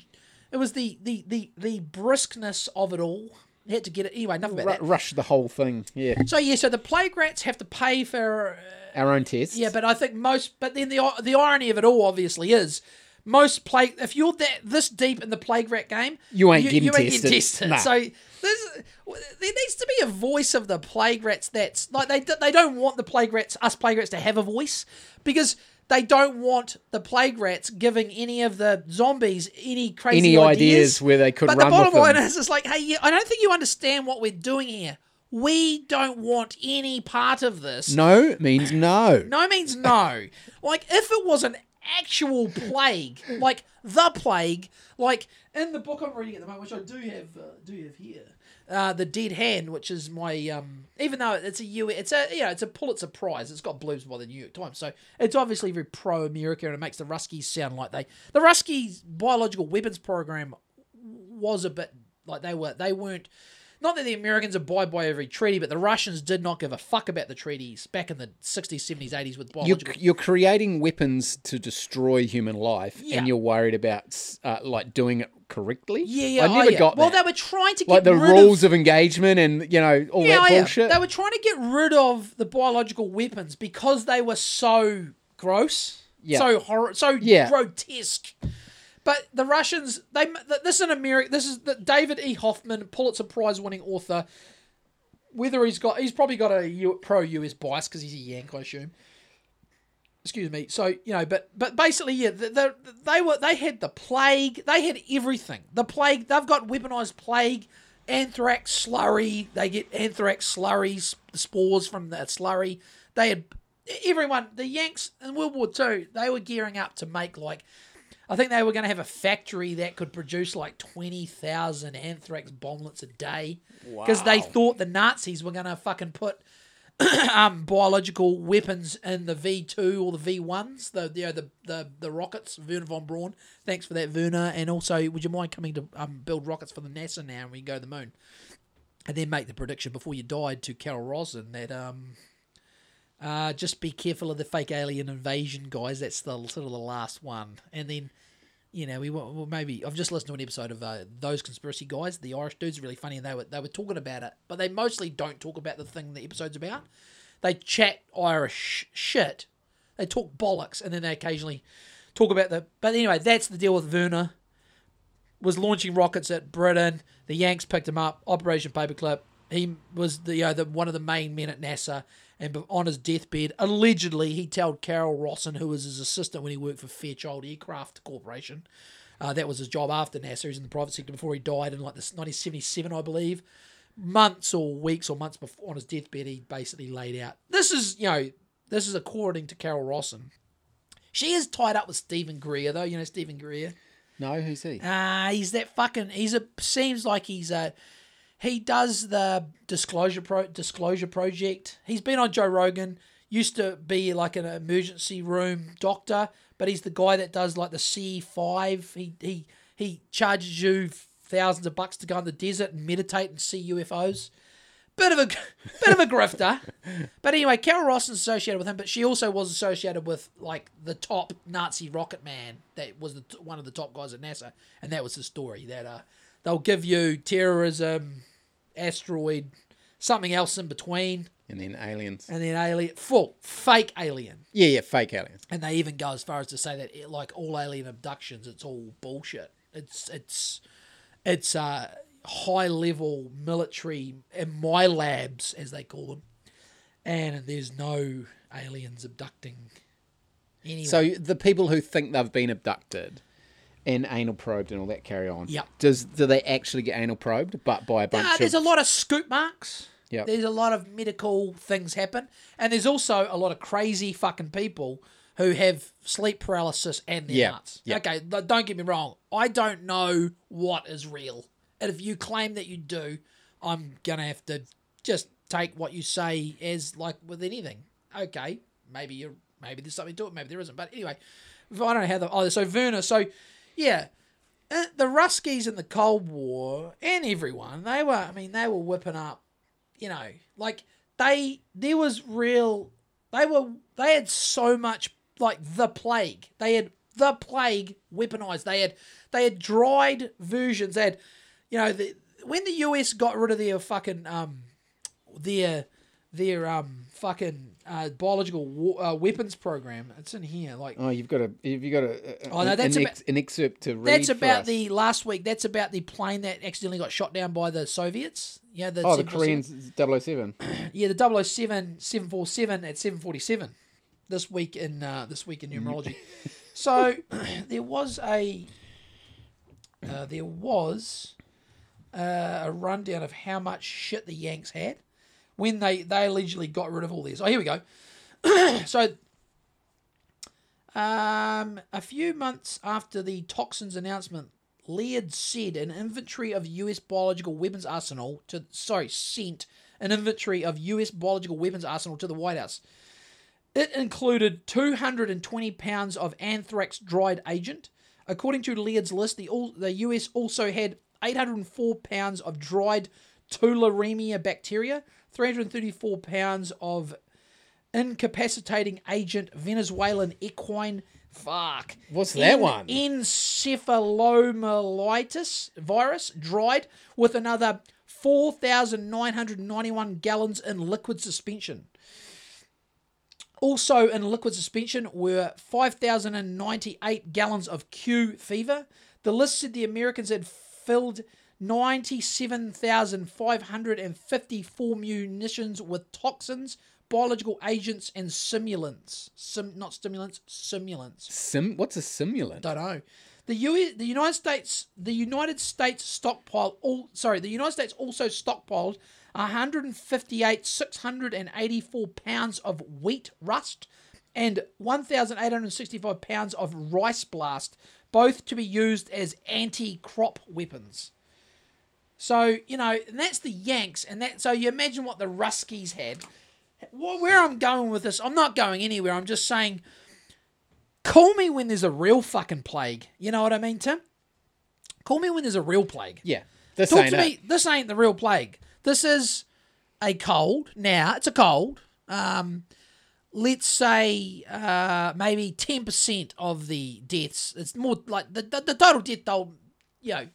it was the the the the briskness of it all. You had to get it anyway. Enough about that. rush the whole thing. Yeah. So yeah, so the plague rats have to pay for. Uh, Our own test. yeah, but I think most. But then the the irony of it all obviously is most plague. If you're that this deep in the plague rat game, You ain't getting you ain't tested. getting tested. Nah. So there's, there needs to be a voice of the plague rats. That's like they they don't want the plague rats, us plague rats, to have a voice because. They don't want the plague rats giving any of the zombies any crazy Any ideas, ideas where they could But the bottom line is, it's like, hey, I don't think you understand what we're doing here. We don't want any part of this. No means no. No means no. like if it was an actual plague, like the plague, like in the book I'm reading at the moment, which I do have, uh, do have here, uh, the Dead Hand, which is my, um, even though it's a U, it's a you know it's a Pulitzer Prize. It's got blues by the New York Times, so it's obviously very pro America, and it makes the Ruskies sound like they, the Ruskies biological weapons program was a bit like they were they weren't not that the Americans abide by every treaty, but the Russians did not give a fuck about the treaties back in the 60s, 70s, 80s with You're, you're creating weapons to destroy human life, Yeah. and you're worried about uh, like doing it correctly. yeah, yeah. I oh, never yeah. got Well, that. they were trying to get like the rid rules of. of, engagement and you know all yeah, that oh, yeah. bullshit. They were trying to get rid of the biological weapons because they were so gross, Yeah. so horror, so Yeah. grotesque. But the Russians, they this is an American. This is the David E. Hoffman, Pulitzer Prize winning author. Whether he's got, he's probably got a pro US bias because he's a Yank, I assume. Excuse me. So you know, but but basically, yeah, the, the, they were they had the plague. They had everything. The plague. They've got weaponized plague, anthrax slurry. They get anthrax slurries, the spores from that slurry. They had everyone. The Yanks in World War Two. They were gearing up to make like. I think they were going to have a factory that could produce like 20,000 anthrax bomblets a day. Because they thought the Nazis were going to fucking put um, biological weapons in the V2 or the V1s, the you know, the, the, the rockets, Wernher von Braun. Thanks for that, Wernher. And also, would you mind coming to um, build rockets for the NASA now and we can go to the moon? And then make the prediction before you died to Carol Rosin that um, uh, just be careful of the fake alien invasion, guys. That's the sort of the last one. And then, you know, we well, maybe I've just listened to an episode of uh, those conspiracy guys. The Irish dudes are really funny, and they were they were talking about it, but they mostly don't talk about the thing the episode's about. They chat Irish shit. They talk bollocks, and then they occasionally talk about the. But anyway, that's the deal with Wernher. Was launching rockets at Britain. The Yanks picked him up. Operation Paperclip. He was the, you know, the one of the main men at NASA. And on his deathbed, allegedly, he told Carol Rosin, who was his assistant when he worked for Fairchild Aircraft Corporation, uh, that was his job after NASA. He was in the private sector before he died in like this 1977, I believe. Months or weeks or months before on his deathbed, he basically laid out. This is, you know, this is according to Carol Rosin. She is tied up with Steven Greer, though. You know Steven Greer. no, who's he? Ah, he's that fucking. He's a. Seems like he's a. He does the disclosure pro disclosure project. He's been on Joe Rogan. Used to be like an emergency room doctor, but he's the guy that does like the C five. He he he charges you thousands of bucks to go in the desert and meditate and see UFOs. Bit of a bit of a grifter. But anyway, Carol Ross is associated with him, but she also was associated with like the top Nazi rocket man that was the, one of the top guys at NASA, and that was the story that uh, they'll give you terrorism, asteroid, something else in between, And then aliens. and then alien, full fake alien, Yeah, yeah, fake aliens. and they even go as far as to say that like all alien abductions, it's all bullshit. It's it's it's uh, high level military MILABs, as they call them, and there's no aliens abducting anyone. So the people who think they've been abducted and anal probed and all that carry on. Yep. Does do they actually get anal probed? But by a bunch Uh, of there's a lot of scoop marks. Yep. There's a lot of medical things happen, and there's also a lot of crazy fucking people who have sleep paralysis and they're Yeah, nuts. yeah. Okay, don't get me wrong. I don't know what is real, and if you claim that you do, I'm gonna have to just take what you say as like with anything. Okay, maybe you're maybe there's something to it, maybe there isn't. But anyway, I don't know how the oh so Wernher So yeah, uh, the Ruskies in the Cold War and everyone, they were, I mean, they were whipping up, you know, like they, there was real, they were, they had so much, like the plague. They had the plague weaponized. They had, they had dried versions. They had, you know, the, when the US got rid of their fucking, um, their, their, um, fucking, uh, biological wa- uh, weapons program, it's in here, like, Oh, you've got a you've got a, a Oh, no, that's an, about- an excerpt to read. That's about the last week. That's about the plane that accidentally got shot down by the Soviets. Yeah, the Oh, the 747. Koreans 007. Yeah, the 007 747 at 747. this week in uh, this week in numerology. so there was a uh, there was uh, a rundown of how much shit the Yanks had when they they allegedly got rid of all these. Oh, here we go. so um, a few months after the toxins announcement, Laird said an inventory of U.S. biological weapons arsenal to sorry sent an inventory of U.S. biological weapons arsenal to the White House. It included 220 pounds of anthrax dried agent. According to Laird's list, the, the US also had 804 pounds of dried tularemia bacteria, 334 pounds of incapacitating agent Venezuelan equine. Fuck. What's that En- one? Encephalomyelitis virus dried with another 4,991 gallons in liquid suspension. Also in liquid suspension were 5,098 gallons of Q fever. The list said the Americans had filled 97,554 munitions with toxins, biological agents, and simulants. Sim, not stimulants, simulants. Sim. What's a simulant? Don't know. The U- the United States the United States stockpile all sorry the United States also stockpiled 158 684 pounds of wheat rust and 1865 pounds of rice blast both to be used as anti-crop weapons. So, you know, and that's the Yanks and that so you imagine what the Ruskies had. Where I'm going with this, I'm not going anywhere. I'm just saying Call me when there's a real fucking plague. You know what I mean, Tim? Call me when there's a real plague. Yeah. This Talk ain't to it. me. This ain't the real plague. This is a cold. Now it's a cold. Um, let's say uh, maybe ten percent of the deaths. It's more like the the, the total death toll. You know,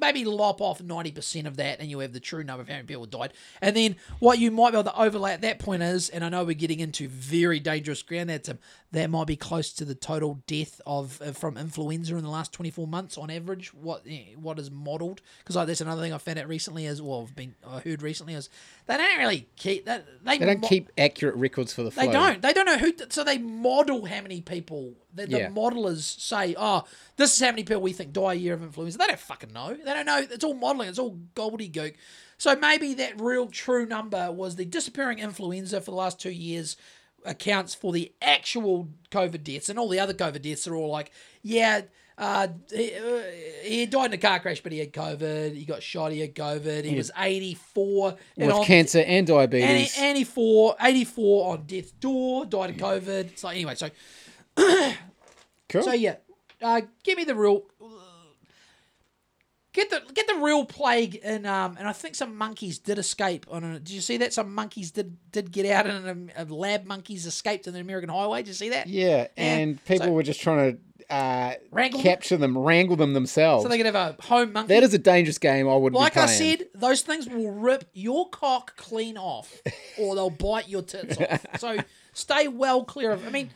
maybe lop off ninety percent of that, and you have the true number of how many people died. And then what you might be able to overlay at that point is, and I know we're getting into very dangerous ground there, Tim. That might be close to the total death of uh, from influenza in the last twenty four months on average. What eh, what is modelled? Because like, that's another thing I found out recently as well. I've been I heard recently is they don't really keep that they, They don't mo- keep accurate records for the they don't. They don't know who. So they model how many people. The, the Yeah. modelers say, "Oh, this is how many people we think die a year of influenza." They don't fucking know. They don't know. It's all modeling. It's all gobbledygook. So maybe that real true number was the disappearing influenza for the last two years accounts for the actual COVID deaths, and all the other COVID deaths are all like, yeah. Uh, he, uh, he died in a car crash, but he had COVID. He got shot. He had COVID. He was 84. and With on- cancer and and diabetes. 84, 84 on death's door, died of COVID. So anyway, so cool. so yeah, uh, give me the real. Get the get the real plague in um and I think some monkeys did escape on a did you see that? Some monkeys did did get out and a, lab monkeys escaped in the American highway. Did you see that? Yeah, and people So- were just trying to uh, Wrangle capture them, wrangle them themselves. so they could have a home monkey. That is a dangerous game. I wouldn't like I said those things will rip your cock clean off or they'll bite your tits off. So stay well clear of I mean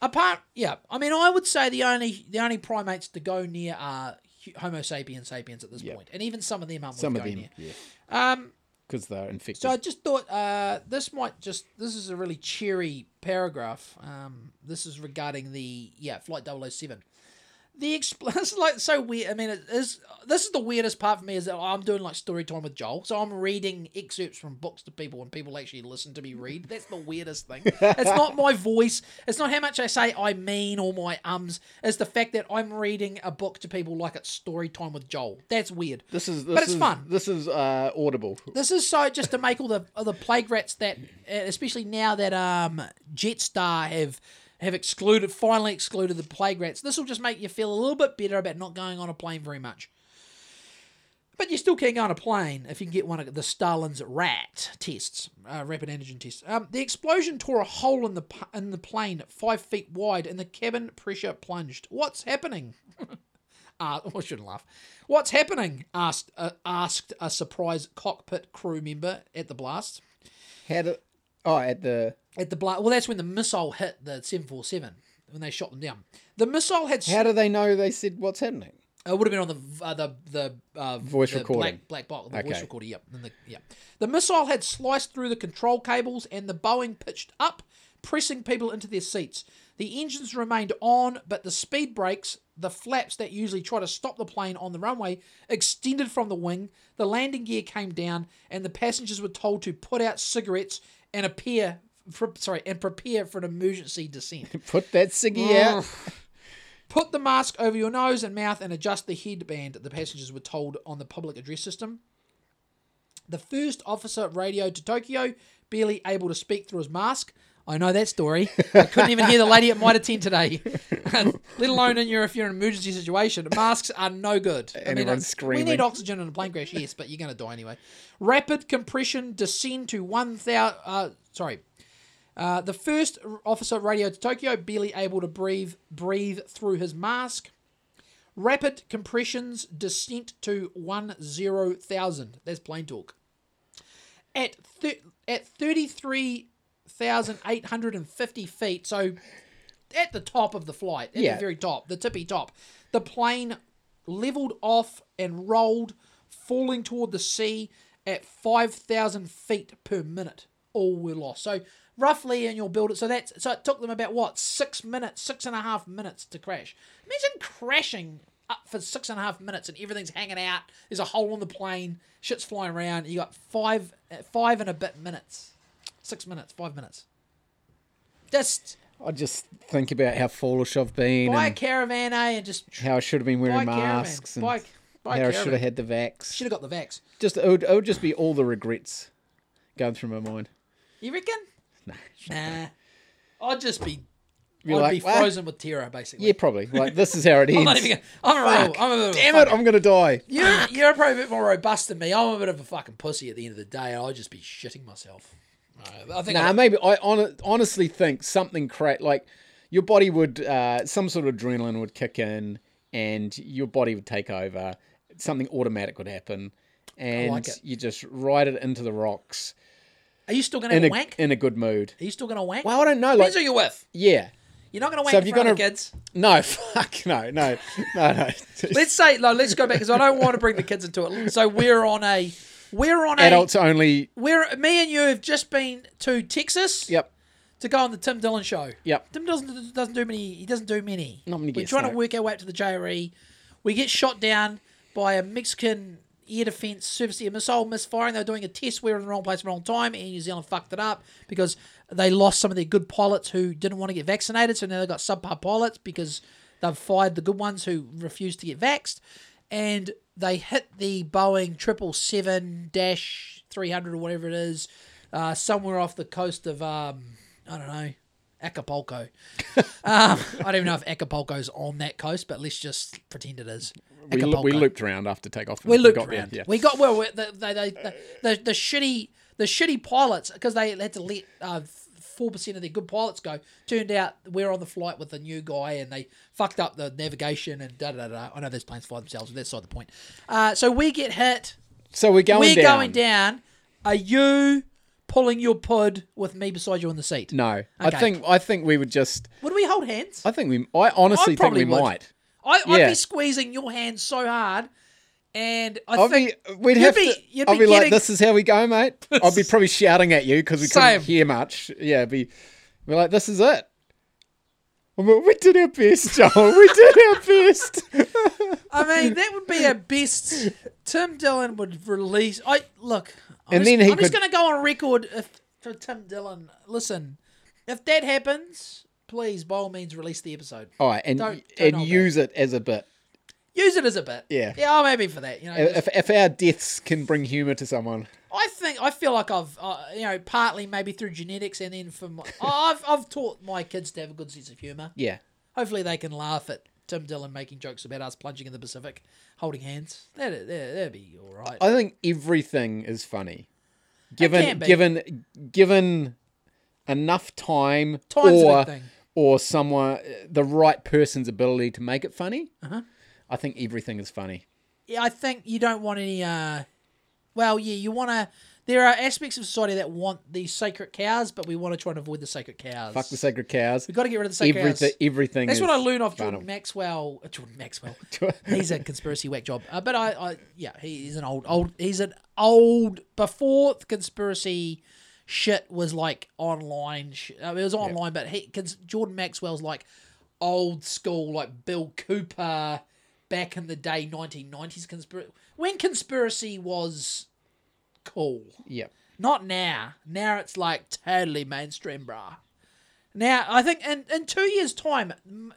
apart yeah I mean I would say the only the only primates to go near are Homo sapiens sapiens at this point, and even some of them aren't some of them, near. yeah, Um, because they're infected. so I just thought uh, this might just this is a really cheery paragraph. Um, this is regarding the yeah flight 007. The expl- this is like so weird. I mean, it is this is the weirdest part for me is that I'm doing like story time with Joel, so I'm reading excerpts from books to people, and people actually listen to me read. That's the weirdest thing. it's not my voice. It's not how much I say I mean or my ums. It's the fact that I'm reading a book to people like it's story time with Joel. That's weird. this is, this but it's is, fun. This is uh, audible. This is so just to make all the the plague rats that, uh, especially now that um Jetstar have have excluded finally excluded the plague rats. This will just make you feel a little bit better about not going on a plane very much. But you still can go on a plane if you can get one of the Stalin's rat tests, uh, rapid antigen tests. Um, the explosion tore a hole in the in the plane five feet wide, and the cabin pressure plunged. What's happening? Uh, I shouldn't laugh. What's happening? asked uh, asked a surprised cockpit crew member at the blast. How do? Oh, at the At the blast, well, that's when the missile hit the seven four seven when they shot them down. The missile had how do they know they said what's happening? It would have been on the uh, the the uh, Voice the recording. black black box, the voice recorder. Yep, the, yeah. The missile had sliced through the control cables, and the Boeing pitched up, pressing people into their seats. The engines remained on, but the speed brakes, the flaps that usually try to stop the plane on the runway, extended from the wing. The landing gear came down, and the passengers were told to put out cigarettes and appear. For, sorry, and prepare for an emergency descent. Put that ciggy out. Put the mask over your nose and mouth and adjust the headband, the passengers were told on the public address system. The first officer radioed to Tokyo, barely able to speak through his mask. I know that story. I couldn't even hear the lady at Mitre 10 today. Let alone in your, if you're in an emergency situation. Masks are no good. I And everyone's uh, screaming. We need oxygen in a plane crash, yes, but you're going to die anyway. Rapid compression descend to 1,000. Uh, sorry. Uh, the first officer radioed to Tokyo, barely able to breathe, breathe through his mask. Rapid compressions descent to one zero thousand. That's plane talk. At thir- at thirty three thousand eight hundred and fifty feet, so at the top of the flight, at Yeah. the very top, the tippy top, the plane leveled off and rolled, falling toward the sea at five thousand feet per minute. All were lost. So roughly, and you'll build it. So that's so it took them about what six minutes, six and a half minutes to crash. Imagine crashing up for six and a half minutes and everything's hanging out. There's a hole in the plane, shit's flying around. You got five, five and a bit minutes, six minutes, five minutes. Just I just think about how foolish I've been buy a caravan, eh, and just how I should have been wearing caravan. masks and Buy, buy how I should have had the vax. Should have got the vax. Just it would, it would just be all the regrets going through my mind. You reckon? Nah. Nah. I'd just be. You're I'd like, be "What?" frozen with terror, basically. Yeah, probably. Like this is how it ends. I'm not even. Gonna, I'm a real. Fuck. I'm a bit of a Damn it! fucking- I'm gonna die. You're, you're probably a bit more robust than me. I'm a bit of a fucking pussy at the end of the day. I'd just be shitting myself. Uh, I think. Nah, I'd- maybe I hon- honestly think something cra like your body would uh, some sort of adrenaline would kick in and your body would take over. Something automatic would happen, and like it. you just ride it into the rocks are you still going to in a wank? in a good mood. Are you still going to wank? Well, I don't know. Like, Depends who you're with. yeah, You're not going to wank So in you're front gonna- kids. no, fuck, no, no, no, no. Let's say, no, let's go back because I don't want to bring the kids into it. So we're on a, we're on a, Adults only. we're me and you have just been to Texas Yep, to go on the Tim Dillon show. yep. Tim doesn't doesn't do many. He doesn't do many. Not many We're guests, trying to work our way up to the JRE. We get shot down by a Mexican air defense service air missile misfiring. They were doing a test. We were in the wrong place, at the wrong time, and New Zealand fucked it up because they lost some of their good pilots who didn't want to get vaccinated. So now they've got subpar pilots because they've fired the good ones who refused to get vaxxed, and they hit the Boeing triple seven dash three hundred or whatever it is, uh, somewhere off the coast of um, I don't know. Acapulco. um, I don't even know if Acapulco's on that coast, but let's just pretend it is. We, lo- we looped around after takeoff. We looped got there, around. yeah. We got well. we- The the, the, the, the, the shitty the shitty pilots because they had to let uh, four percent of their good pilots go. Turned out we're on the flight with a new guy, and they fucked up the navigation and da da da. da. I know those planes fly themselves, but that's side the point. Uh, so we get hit. So we're going we're down. going down. Are you pulling your pud with me beside you on the seat? No, I Okay. think I think we would just. Would we hold hands? I think we. I honestly think probably we would. might. I, I'd Yeah. be squeezing your hand so hard, and I I'll think be. We'd you'd have be- to. you'd I'll be be, like, getting- "This is how we go, mate." I'll be probably shouting at you because we Same. couldn't hear much. Yeah, be. We're like, "This is it." We did our best, Joel. We did our best. I mean, that would be our best. Tim Dillon would release. I look. I'm And just, then he I'm just going to go on record if, for Tim Dillon. Listen, if that happens, please by all means release the episode. All right, and Don't- don't and use it as a bit. Use it as a bit. Yeah. Yeah, I'm happy for that. You know, If if our deaths can bring humour to someone, I think I feel like I've uh, you know partly maybe through genetics and then from I've I've taught my kids to have a good sense of humor. yeah, Hopefully they can laugh at Tim Dillon making jokes about us plunging in the Pacific, holding hands. That'd, that'd, that'd be all right. I think everything is funny, given given given enough time Time's or or someone the right person's ability to make it funny. Uh-huh. I think everything is funny. Yeah, I think you don't want any. Uh, well, yeah, you want to. There are aspects of society that want these sacred cows, but we want to try and avoid the sacred cows. Fuck the sacred cows. We've got to get rid of the sacred Everything, cows. everything. That's what I learned off. Jordan Maxwell. Uh, Jordan Maxwell. he's a conspiracy whack job. Uh, but I, I, yeah, he's an old, old. He's an old before the conspiracy shit was like online. Sh- I mean, it was online, but he because Jordan Maxwell's like old school, like Bill Cooper back in the day, nineteen nineties conspiracy when conspiracy was cool. Yeah. Not now. Now it's like totally mainstream, brah. Now I think in in two years' time, m-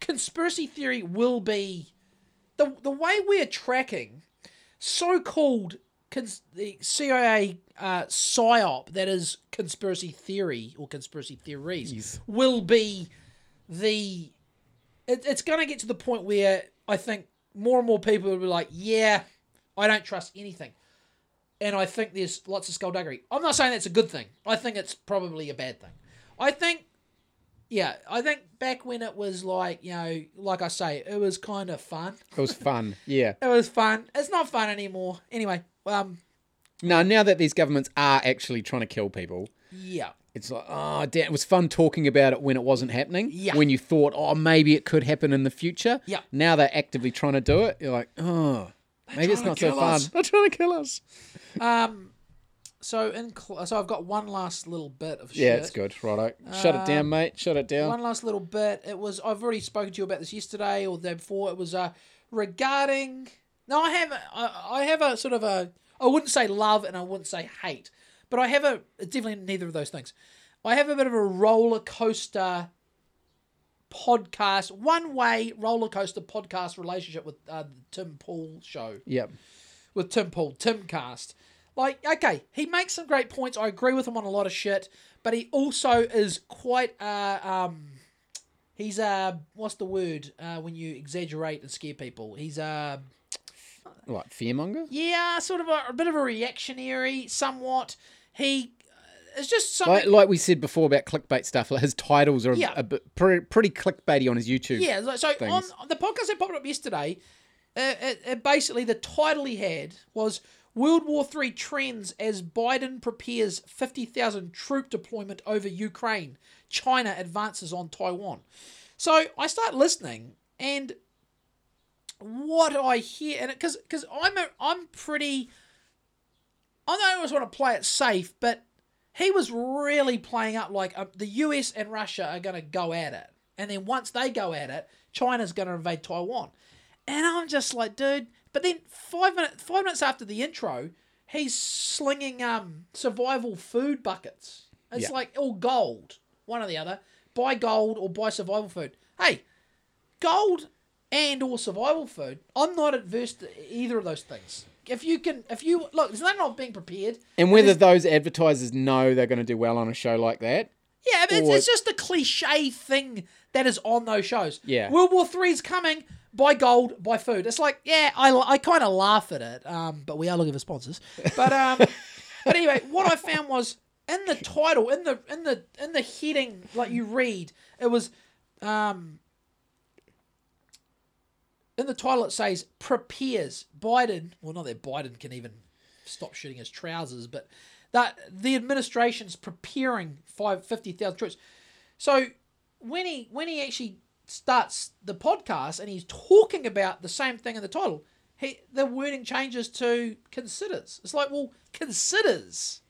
conspiracy theory will be the the way we're tracking so-called cons- the CIA uh, psyop that is conspiracy theory or conspiracy theories Yes. will be the. It, it's going to get to the point where I think more and more people will be like, yeah, I don't trust anything. And I think there's lots of skullduggery. I'm not saying that's a good thing. I think it's probably a bad thing. I think, yeah, I think back when it was like, you know, like I say, it was kind of fun. It was fun. Yeah. It was fun. It's not fun anymore. Anyway, um, Now, now that these governments are actually trying to kill people, yeah. It's like, oh, damn, it was fun talking about it when it wasn't happening. Yeah. When you thought, oh, maybe it could happen in the future. Yeah. Now they're actively trying to do it. You're like, oh, maybe it's not so kill fun. They're trying to kill us. Um, so in cl- so I've got one last little bit of shit. Yeah, it's good. Righto. Shut it down, Um, mate. Shut it down. One last little bit. It was I've already spoken to you about this yesterday or the day before. It was uh regarding. No, I have I, I have a sort of a I wouldn't say love and I wouldn't say hate, but I have a it's definitely neither of those things. I have a bit of a roller coaster podcast, one way roller coaster podcast relationship with uh, the Tim Pool show Yep. with Tim Pool, Timcast. Like, okay, he makes some great points. I agree with him on a lot of shit, but he also is quite uh um he's uh what's the word uh when you exaggerate and scare people? He's uh What, fearmonger? yeah, sort of a, a bit of a reactionary, somewhat. He uh, it's just something. Like, like we said before about clickbait stuff, like his titles are Yeah. a, bit pretty, pretty clickbaity on his YouTube. Yeah, like- so on, on the podcast that popped up yesterday, uh, it, it basically the title he had was World War Three trends as Biden prepares fifty thousand troop deployment over Ukraine. China advances on Taiwan. So I start listening, and what I hear, and because because I'm a, I'm pretty, I know I always want to play it safe, but he was really playing up like uh, the US and Russia are going to go at it. And then once they go at it, China's going to invade Taiwan. And I'm just like, dude. But then five minutes, five minutes after the intro, he's slinging um survival food buckets. It's Yeah. like all gold, one or the other. Buy gold or buy survival food. Hey, gold and or survival food. I'm not adverse to either of those things. If you can, if you look, there's nothing not being prepared. And whether those advertisers know they're going to do well on a show like that, Yeah, but it's, it's just a cliche thing that is on those shows. Yeah. World War Three's coming. Buy gold, buy food. It's like, yeah, I, I kind of laugh at it, um, but we are looking for sponsors. But um, but anyway, what I found was in the title, in the in the in the heading, like you read, it was um, in the title it says prepares Biden. Well, not that Biden can even stop shooting his trousers, but that the administration's preparing five fifty thousand troops. So when he when he actually starts the podcast and he's talking about the same thing in the title, he the wording changes to considers. It's like, well, considers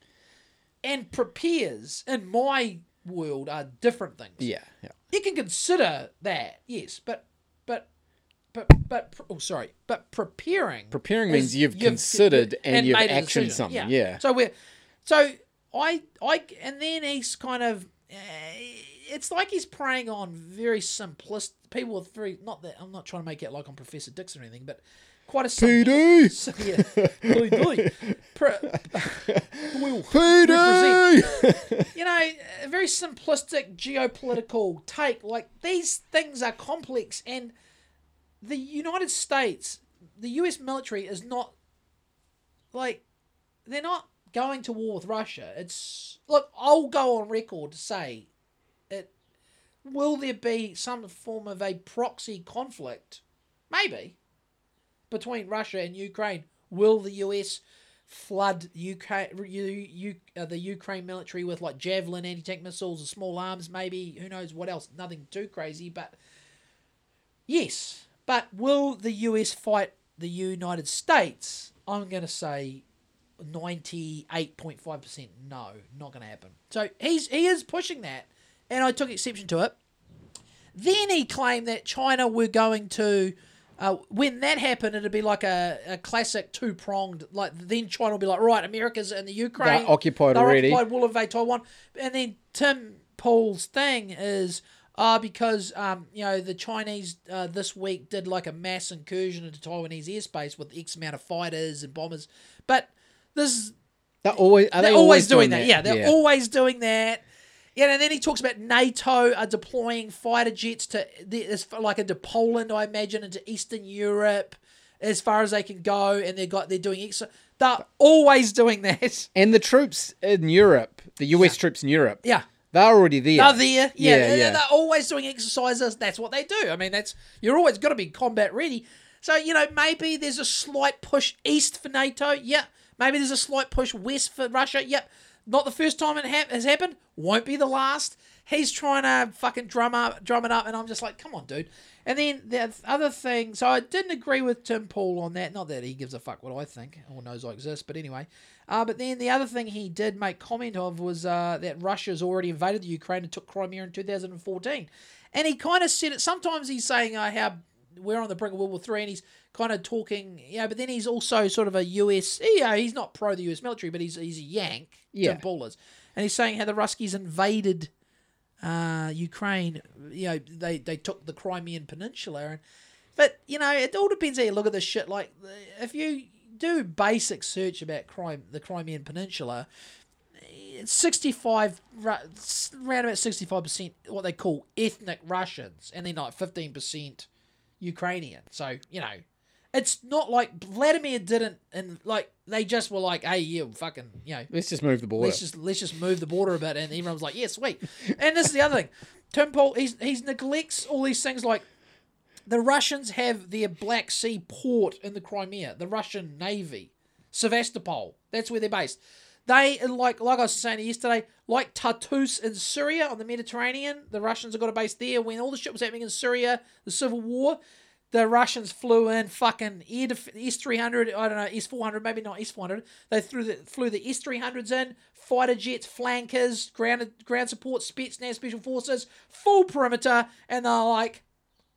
and prepares in my world are different things. yeah, yeah. You can consider that, yes, but but but oh sorry, but preparing Preparing means is you've considered and you've made a actioned something, yeah. So we're so I I and then he's kind of uh, it's like he's preying on very simplistic people with very not that I'm not trying to make it like I'm Professor Dixon or anything, but quite a simple, PD, yeah, doily. Pre-. PD. you know, a very simplistic geopolitical take. Like these things are complex, and the United States, the U.S. military is not like they're not going to war with Russia. It's look, I'll go on record to say it. Will there be some form of a proxy conflict? Maybe between Russia and Ukraine. Will the US flood UK, U, U, uh, the Ukraine military with like javelin anti-tank missiles and small arms? Maybe who knows what else? Nothing too crazy, but yes. But will the US fight the United States? I'm going to say ninety eight point five percent no, not going to happen. So he's he is pushing that, and I took exception to it. Then he claimed that China were going to. Uh, when that happened, it'd be like a, a classic two pronged. Like then China will be like, right, America's in the Ukraine, They're occupied they're already. occupied, will invade Taiwan. And then Tim Pool's thing is, uh, because um, you know the Chinese uh, this week did like a mass incursion into Taiwanese airspace with X amount of fighters and bombers, but this They're always are they're they always, doing that. Yeah, they're yeah. always doing that. Yeah, and then he talks about NATO are deploying fighter jets to the- as far- like into Poland, I imagine, into Eastern Europe, as far as they can go, and they got they're doing extra. They're always doing that. and the troops in Europe, the US troops in Europe, Yeah. They're already there. They're there. Yeah, Yeah, they're, yeah. they're always doing exercises. That's what they do. I mean, that's you're always got to be combat ready. So you know, maybe there's a slight push east for NATO. Yeah. Maybe there's a slight push west for Russia. Yep. Not the first time it ha- has happened. Won't be the last. He's trying to fucking drum up, drum it up, and I'm just like, come on, dude. And then the other thing, so I didn't agree with Tim Pool on that. Not that he gives a fuck what I think or knows I exist, but anyway. Uh, but then the other thing he did make comment of was uh, that Russia's already invaded the Ukraine and took Crimea in 2014. And he kind of said it. Sometimes he's saying uh, how we're on the brink of World War Three, and he's kind of talking, yeah. But then he's also sort of a US, yeah. He's not pro the US military, but he's he's a Yank. Yeah. Tim Pool is, and he's saying how the Ruskies invaded uh, Ukraine. You know, they they took the Crimean Peninsula, and but you know, it all depends how you look at this shit. Like, if you do basic search about crime, the Crimean Peninsula, it's sixty-five, Ru- s- around about sixty-five percent, what they call ethnic Russians, and then like fifteen percent Ukrainian. So you know, it's not like Vladimir didn't, and like they just were like, hey, you fucking, you know, Let's just move the border. let's just let's just move the border a bit, and everyone was like, yeah, sweet. And this is the other thing, Tim Pool, he's he's neglects all these things like the Russians have their Black Sea port in the Crimea, the Russian Navy, Sevastopol. That's where they're based. They like like I was saying yesterday, like Tartus in Syria on the Mediterranean. The Russians have got a base there. When all the shit was happening in Syria, the civil war, the Russians flew in fucking air def- S three hundred. I don't know S four hundred, maybe not S four hundred. They threw the flew the S three hundreds in, fighter jets, flankers, ground ground support, Spetsnaz, special forces, full perimeter, and they're like,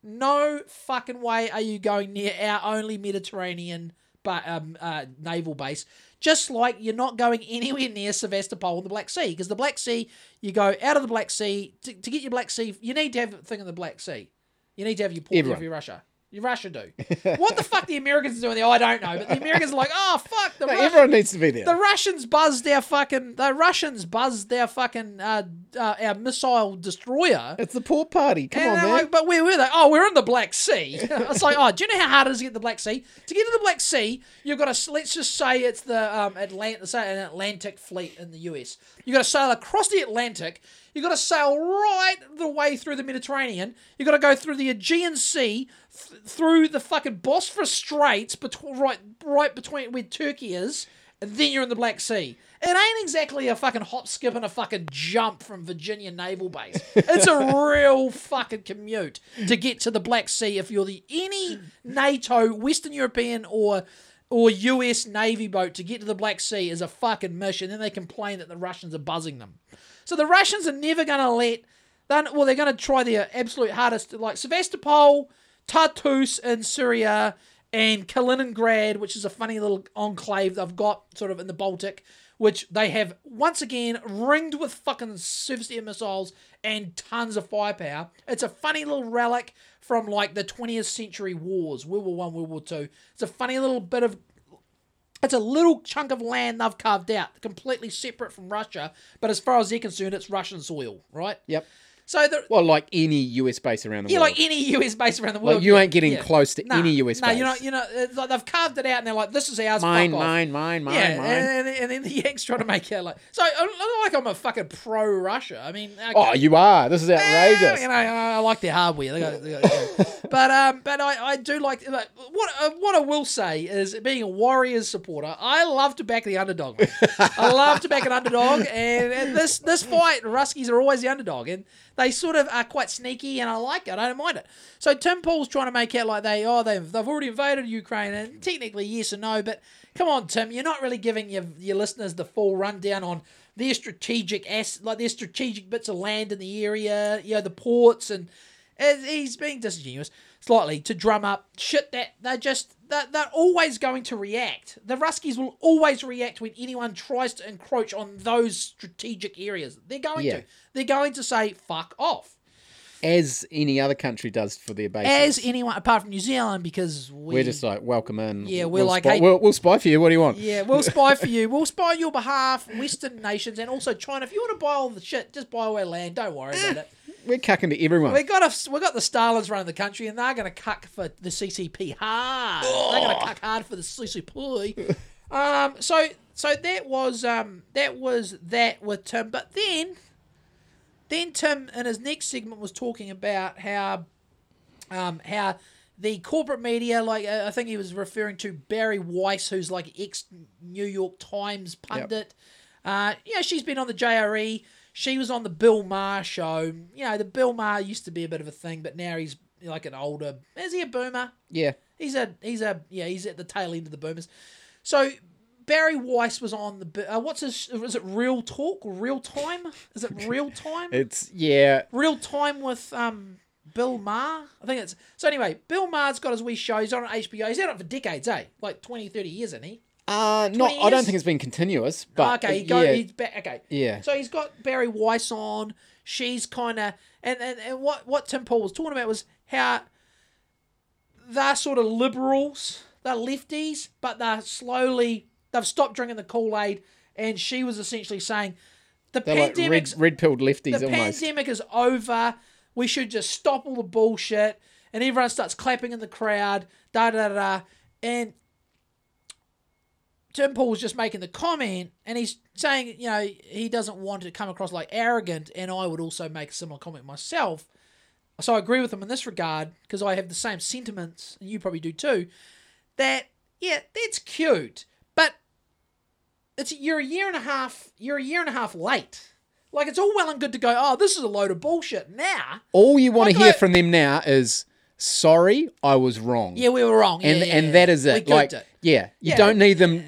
no fucking way are you going near our only Mediterranean but um, uh, naval base. Just like you're not going anywhere near Sevastopol in the Black Sea, because the Black Sea, you go out of the Black Sea to, to get your Black Sea. You need to have a thing in the Black Sea. You need to have your port Everyone. of your Russia. Russia do. what the fuck the Americans are doing there? I don't know, but the Americans are like, oh fuck, the No, Russians everyone needs to be there. the Russians buzzed their fucking. The Russians buzzed their fucking uh, uh, our missile destroyer. it's the poor party. Come And on, man. like, but where were they? Oh, we're in the Black Sea. it's like, oh, do you know how hard it is to get to the Black Sea? To get to the Black Sea, you've got to let's just say it's the um, Atlantic, say an Atlantic fleet in the US. You've got to sail across the Atlantic. You got to sail right the way through the Mediterranean. You've got to go through the Aegean Sea, th- through the fucking Bosphorus Straits, between right, right between where Turkey is, and then you're in the Black Sea. It ain't exactly a fucking hop, skip, and a fucking jump from Virginia Naval Base. It's a real fucking commute to get to the Black Sea if you're the any NATO, Western European, or or US Navy boat to get to the Black Sea is a fucking mission. Then they complain that the Russians are buzzing them. So the Russians are never going to let. They're, well, they're going to try their absolute hardest, like Sevastopol, Tartus in Syria, and Kaliningrad, which is a funny little enclave they've got sort of in the Baltic, which they have once again ringed with fucking surface air missiles and tons of firepower. It's a funny little relic from like the 20th century wars, World War One, World War Two. It's a funny little bit of it's a little chunk of land they've carved out, completely separate from Russia. But as far as they're concerned, it's Russian soil, right? Yep. So the, Well, like any US base around the yeah, world. Yeah, like any US base around the world. Like, you ain't getting yeah. close to Nah, any US No, base. you know, you know, like they've carved it out and they're like, "This is ours." mine, mine, mine, mine, Yeah, mine. and, and, and then the Yanks trying to make it like so. I'm not like I'm a fucking pro Russia. I mean, okay. oh, you are. This is outrageous. You know, I like their hardware. They got, they got, but um, but I, I do like like, what uh, what I will say is being a Warriors supporter, I love to back the underdog. I love to back an underdog, and, and this this fight, Ruskies are always the underdog, and They sort of are quite sneaky, and I like it. I don't mind it. So Tim Pool's trying to make out like they, oh, they've they've already invaded Ukraine, and technically yes and no, but come on, Tim, you're not really giving your your listeners the full rundown on their strategic ass, like their strategic bits of land in the area, you know, the ports, and, and he's being disingenuous slightly to drum up shit that they're just they're, they're always going to react. The Ruskies will always react when anyone tries to encroach on those strategic areas. They're going Yeah. to. They're going to say fuck off. As any other country does for their base. As anyone apart from New Zealand because we we're just like welcome in. Yeah, we're we'll like, spy, hey- we'll, we'll spy for you. What do you want? Yeah, we'll spy for you. We'll spy on your behalf, Western nations, and also China. If you want to buy all the shit, just buy all our land. Don't worry about it. We're cucking to everyone. We got a, we got the Stalins running the country, and they're going to cuck for the CCP hard. They're going to cuck hard for the CCP. um, so so that was um that was that with Tim, but then then Tim in his next segment was talking about how um how the corporate media, like uh, I think he was referring to Bari Weiss, who's like ex New York Times pundit. Uh, you know, she's been on the JRE. She was on the Bill Maher show. You know, the Bill Maher used to be a bit of a thing, but now he's like an older. Is he a boomer? yeah. He's a he's a yeah he's at the tail end of the boomers. So Bari Weiss was on the uh, what's his is it Real Talk Real Time? Is it Real Time? It's yeah. Real Time with um Bill Maher. I think it's so anyway. Bill Maher's got his wee show. He's on HBO. He's had it for decades, eh? Like 20, 30 years, isn't he? Uh, not. I don't think it's been continuous, but okay, go, yeah, he's back. Okay, Yeah. So he's got Bari Weiss on. She's kind of and, and and what what Tim Pool was talking about was how they're sort of liberals, they're lefties, but they're slowly they've stopped drinking the Kool Aid, and she was essentially saying the they're like red, red pilled lefties the almost. pandemic is over. We should just stop all the bullshit. And everyone starts clapping in the crowd. Da da da. da. And Tim Pool was just making the comment, and he's saying, you know, he doesn't want to come across like arrogant. And I would also make a similar comment myself. So I agree with him in this regard because I have the same sentiments, and you probably do too. That yeah, that's cute, but it's you're a year and a half. You're a year and a half late. Like it's all well and good to go. Oh, this is a load of bullshit. Now, All you want to hear I- from them now is sorry, I was wrong. yeah, we were wrong. Yeah, and yeah, and yeah. that is it. Like it. yeah, you Yeah. don't need them.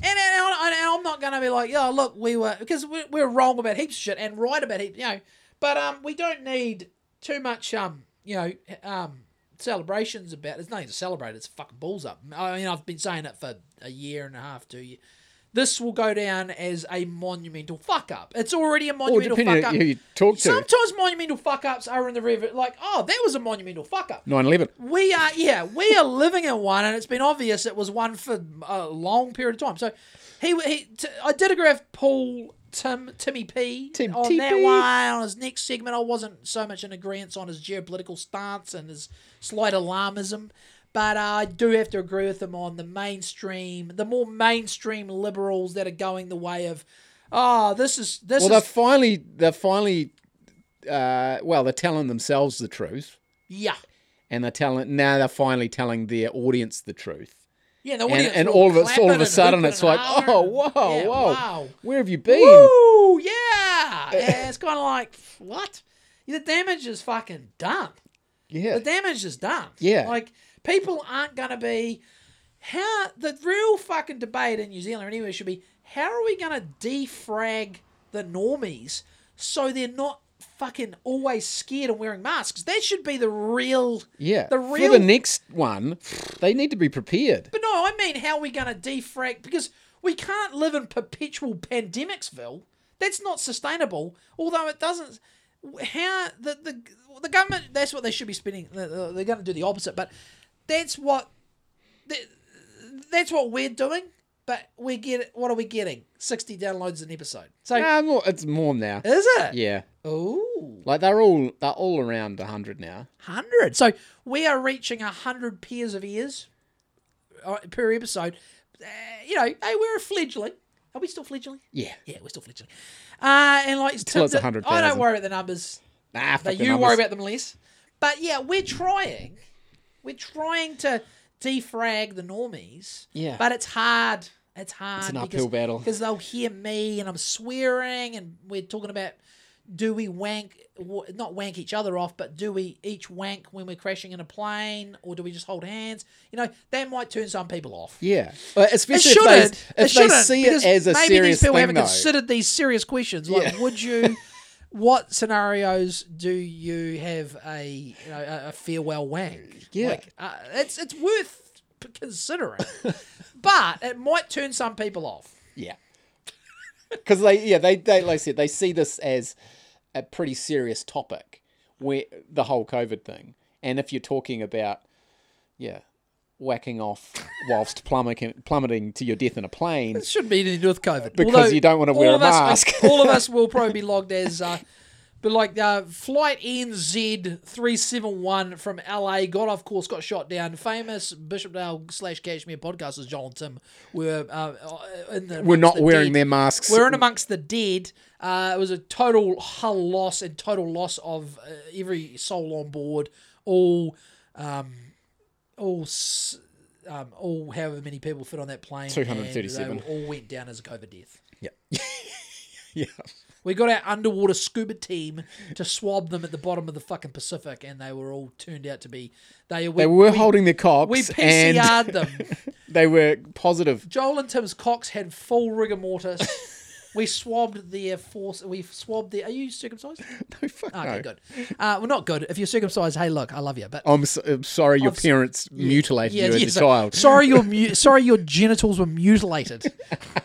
And, and, and, I'm not going to be like, oh, look, we were because we're, we're wrong about heaps of shit and right about heaps, you know. But um, we don't need too much um, you know, um, celebrations about. There's nothing to celebrate. It's fucking balls up. I mean, I've been saying it for a year and a half, two years. This will go down as a monumental fuck up. It's already a monumental depending fuck up. who you talk to. Sometimes monumental fuck ups are in the river. Like, oh, that was a monumental fuck up. 9/11. We are, yeah, we are living in one, and it's been obvious it was one for a long period of time. So, he, he t- I did agree with Paul Tim Timmy P Tim on that one. On his next segment, I wasn't so much in agreement on his geopolitical stance and his slight alarmism, but uh, I do have to agree with them on the mainstream, the more mainstream liberals that are going the way of, oh, this is this Well, they're is finally they're finally uh, well, they're telling themselves the truth, yeah. and they're telling now they're finally telling their audience the truth. Yeah, And, and all of it, all of a sudden, it's like, oh, whoa, Yeah, whoa, wow. where have you been? Woo! Yeah. yeah it's kind of like what? The damage is fucking done. Yeah, The damage is done. Yeah. Like people aren't gonna be. How the real fucking debate in New Zealand anywhere should be how are we gonna defrag the normies so they're not fucking always scared and wearing masks? That should be the real. yeah. The real. For the next one, they need to be prepared. But no, I mean, how are we going to defrag? Because we can't live in perpetual pandemicsville. That's not sustainable. Although it doesn't. How the the the government? That's what they should be spending. They're going to do the opposite. But that's what. that- That's what we're doing. But we get what are we getting? Sixty downloads an episode. So Nah, more, it's more now. is it? Yeah, Ooh. like they're all they're all around hundred now. hundred. So we are reaching a hundred pairs of ears uh, per episode. Uh, you know, hey, we're a fledgling. Are we still fledgling? Yeah, Yeah, we're still fledgling. Uh, and like Till it's Tim- 100,000. I don't worry about the numbers. nah, fuck you numbers. worry about them less. But yeah, we're trying. We're trying to defrag the normies. Yeah. But it's hard. It's hard. It's an uphill battle. Because they'll hear me and I'm swearing and we're talking about do we wank not wank each other off, but do we each wank when we're crashing in a plane, or do we just hold hands? You know, that might turn some people off. Yeah, Well, It especially if they, if they see it as a maybe serious these people thing, haven't though. considered these serious questions. Like, Yeah. would you? What scenarios do you have a you know a, a farewell wank? Yeah. like, uh, it's it's worth considering, but it might turn some people off. Yeah. Because they, yeah, they, they, like I said, they see this as a pretty serious topic, where the whole COVID thing, and if you're talking about, yeah, whacking off whilst plummeting, plummeting to your death in a plane, It shouldn't be anything to do with COVID Because Although you don't wanna all wear a us- mask. all of us will probably be logged as. Uh, but like uh, flight NZ three seven one from LA got of course got shot down. Famous Bishopdale slash Cashmere podcasters John and Tim were uh, in the we're not the wearing dead. their masks. We're in amongst the dead. Uh, it was a total hull loss and total loss of uh, every soul on board. All, um, all, um, all however many people fit on that plane. and 237. they All went down as a COVID death. yeah. yeah. We got our underwater scuba team to swab them at the bottom of the fucking Pacific, and they were all turned out to be they. We, They were we, holding their cocks We and PCR'd them. they were positive. Joel and Tim's cocks had full rigor mortis. We swabbed their force. We swabbed their. Are you circumcised? No, fuck Okay, no. good. Uh, well, not good. If you're circumcised, hey, look, I love you, but I'm, so, I'm sorry your I've s- parents mutilated you as a so- child. Sorry, your mu- sorry your genitals were mutilated.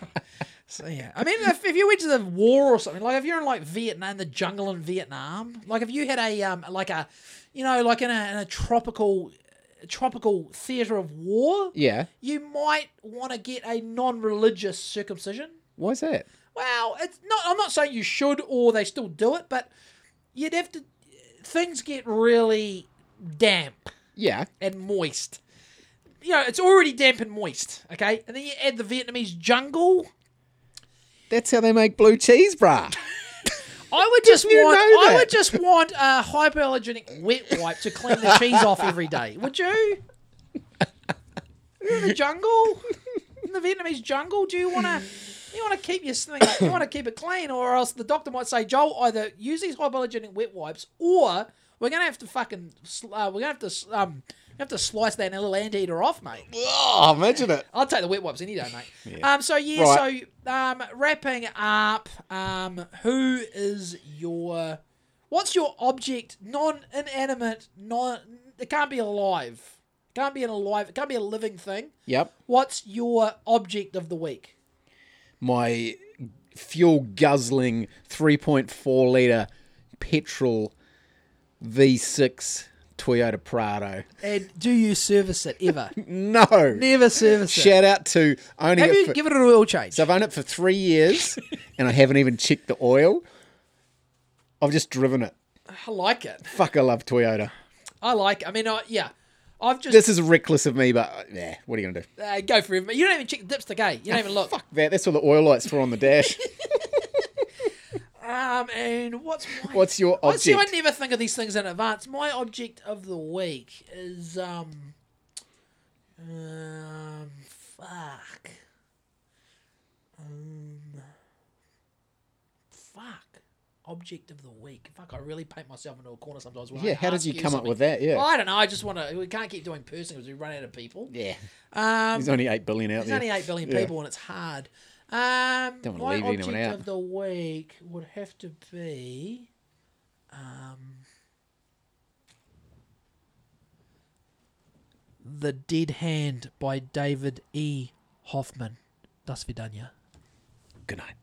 so yeah, I mean, if, if you went to the war or something, like if you're in like Vietnam, the jungle in Vietnam, like if you had a um like a, you know, like in a, in a tropical tropical theater of war, Yeah. you might want to get a non-religious circumcision. Why's that? Well, it's not. I'm not saying you should or they still do it, but you'd have to. Things get really damp Yeah. and moist. You know, it's already damp and moist, okay? And then you add the Vietnamese jungle. That's how they make blue cheese, bruh. I would just want I would just want a hypoallergenic wet wipe to clean the cheese off every day. Would you? You're in the jungle? In the Vietnamese jungle? Do you wanna you wanna keep your thing you wanna keep it clean or else the doctor might say, Joel, either use these hypoallergenic wet wipes or we're gonna have to fucking uh, we're gonna have to um have to slice that little anteater off, mate. Oh, imagine it. I'll take the wet wipes any day, mate. Um, so yeah, Right. so um, wrapping up, um, who is your, what's your object, non-inanimate, non, it can't be alive, can't be an alive, it can't be a living thing. Yep. What's your object of the week? My fuel guzzling 3.4 litre petrol V6 Toyota Prado. And do you service it ever? No. Never service it. Shout out to owning Have it you for, given it an oil change? So I've owned it for three years and I haven't even checked the oil. I've just driven it. I like it. Fuck, I love Toyota. I like. I mean, I, yeah, I've just This is reckless of me, but uh, yeah, what are you going to do? uh, go for it. You don't even check the dipstick, eh? You don't even look. Fuck that. That's all the oil lights for on the dash. Um, and what's my What's your I see. I never think of these things in advance. My object of the week is um, um, fuck, um, fuck. Object of the week. Fuck, I really paint myself into a corner sometimes. When I Yeah, how did you come up with that? Yeah. I don't know. I just want to. We can't keep doing person because we run out of people. Yeah. Um, There's only 8 billion out there's there. only eight billion Yeah. people, and it's hard. Um, Don't wanna my leave anyone object out. of the week would have to be, um, The Dead Hand by David E. Hoffman. Das Vidania. Good night.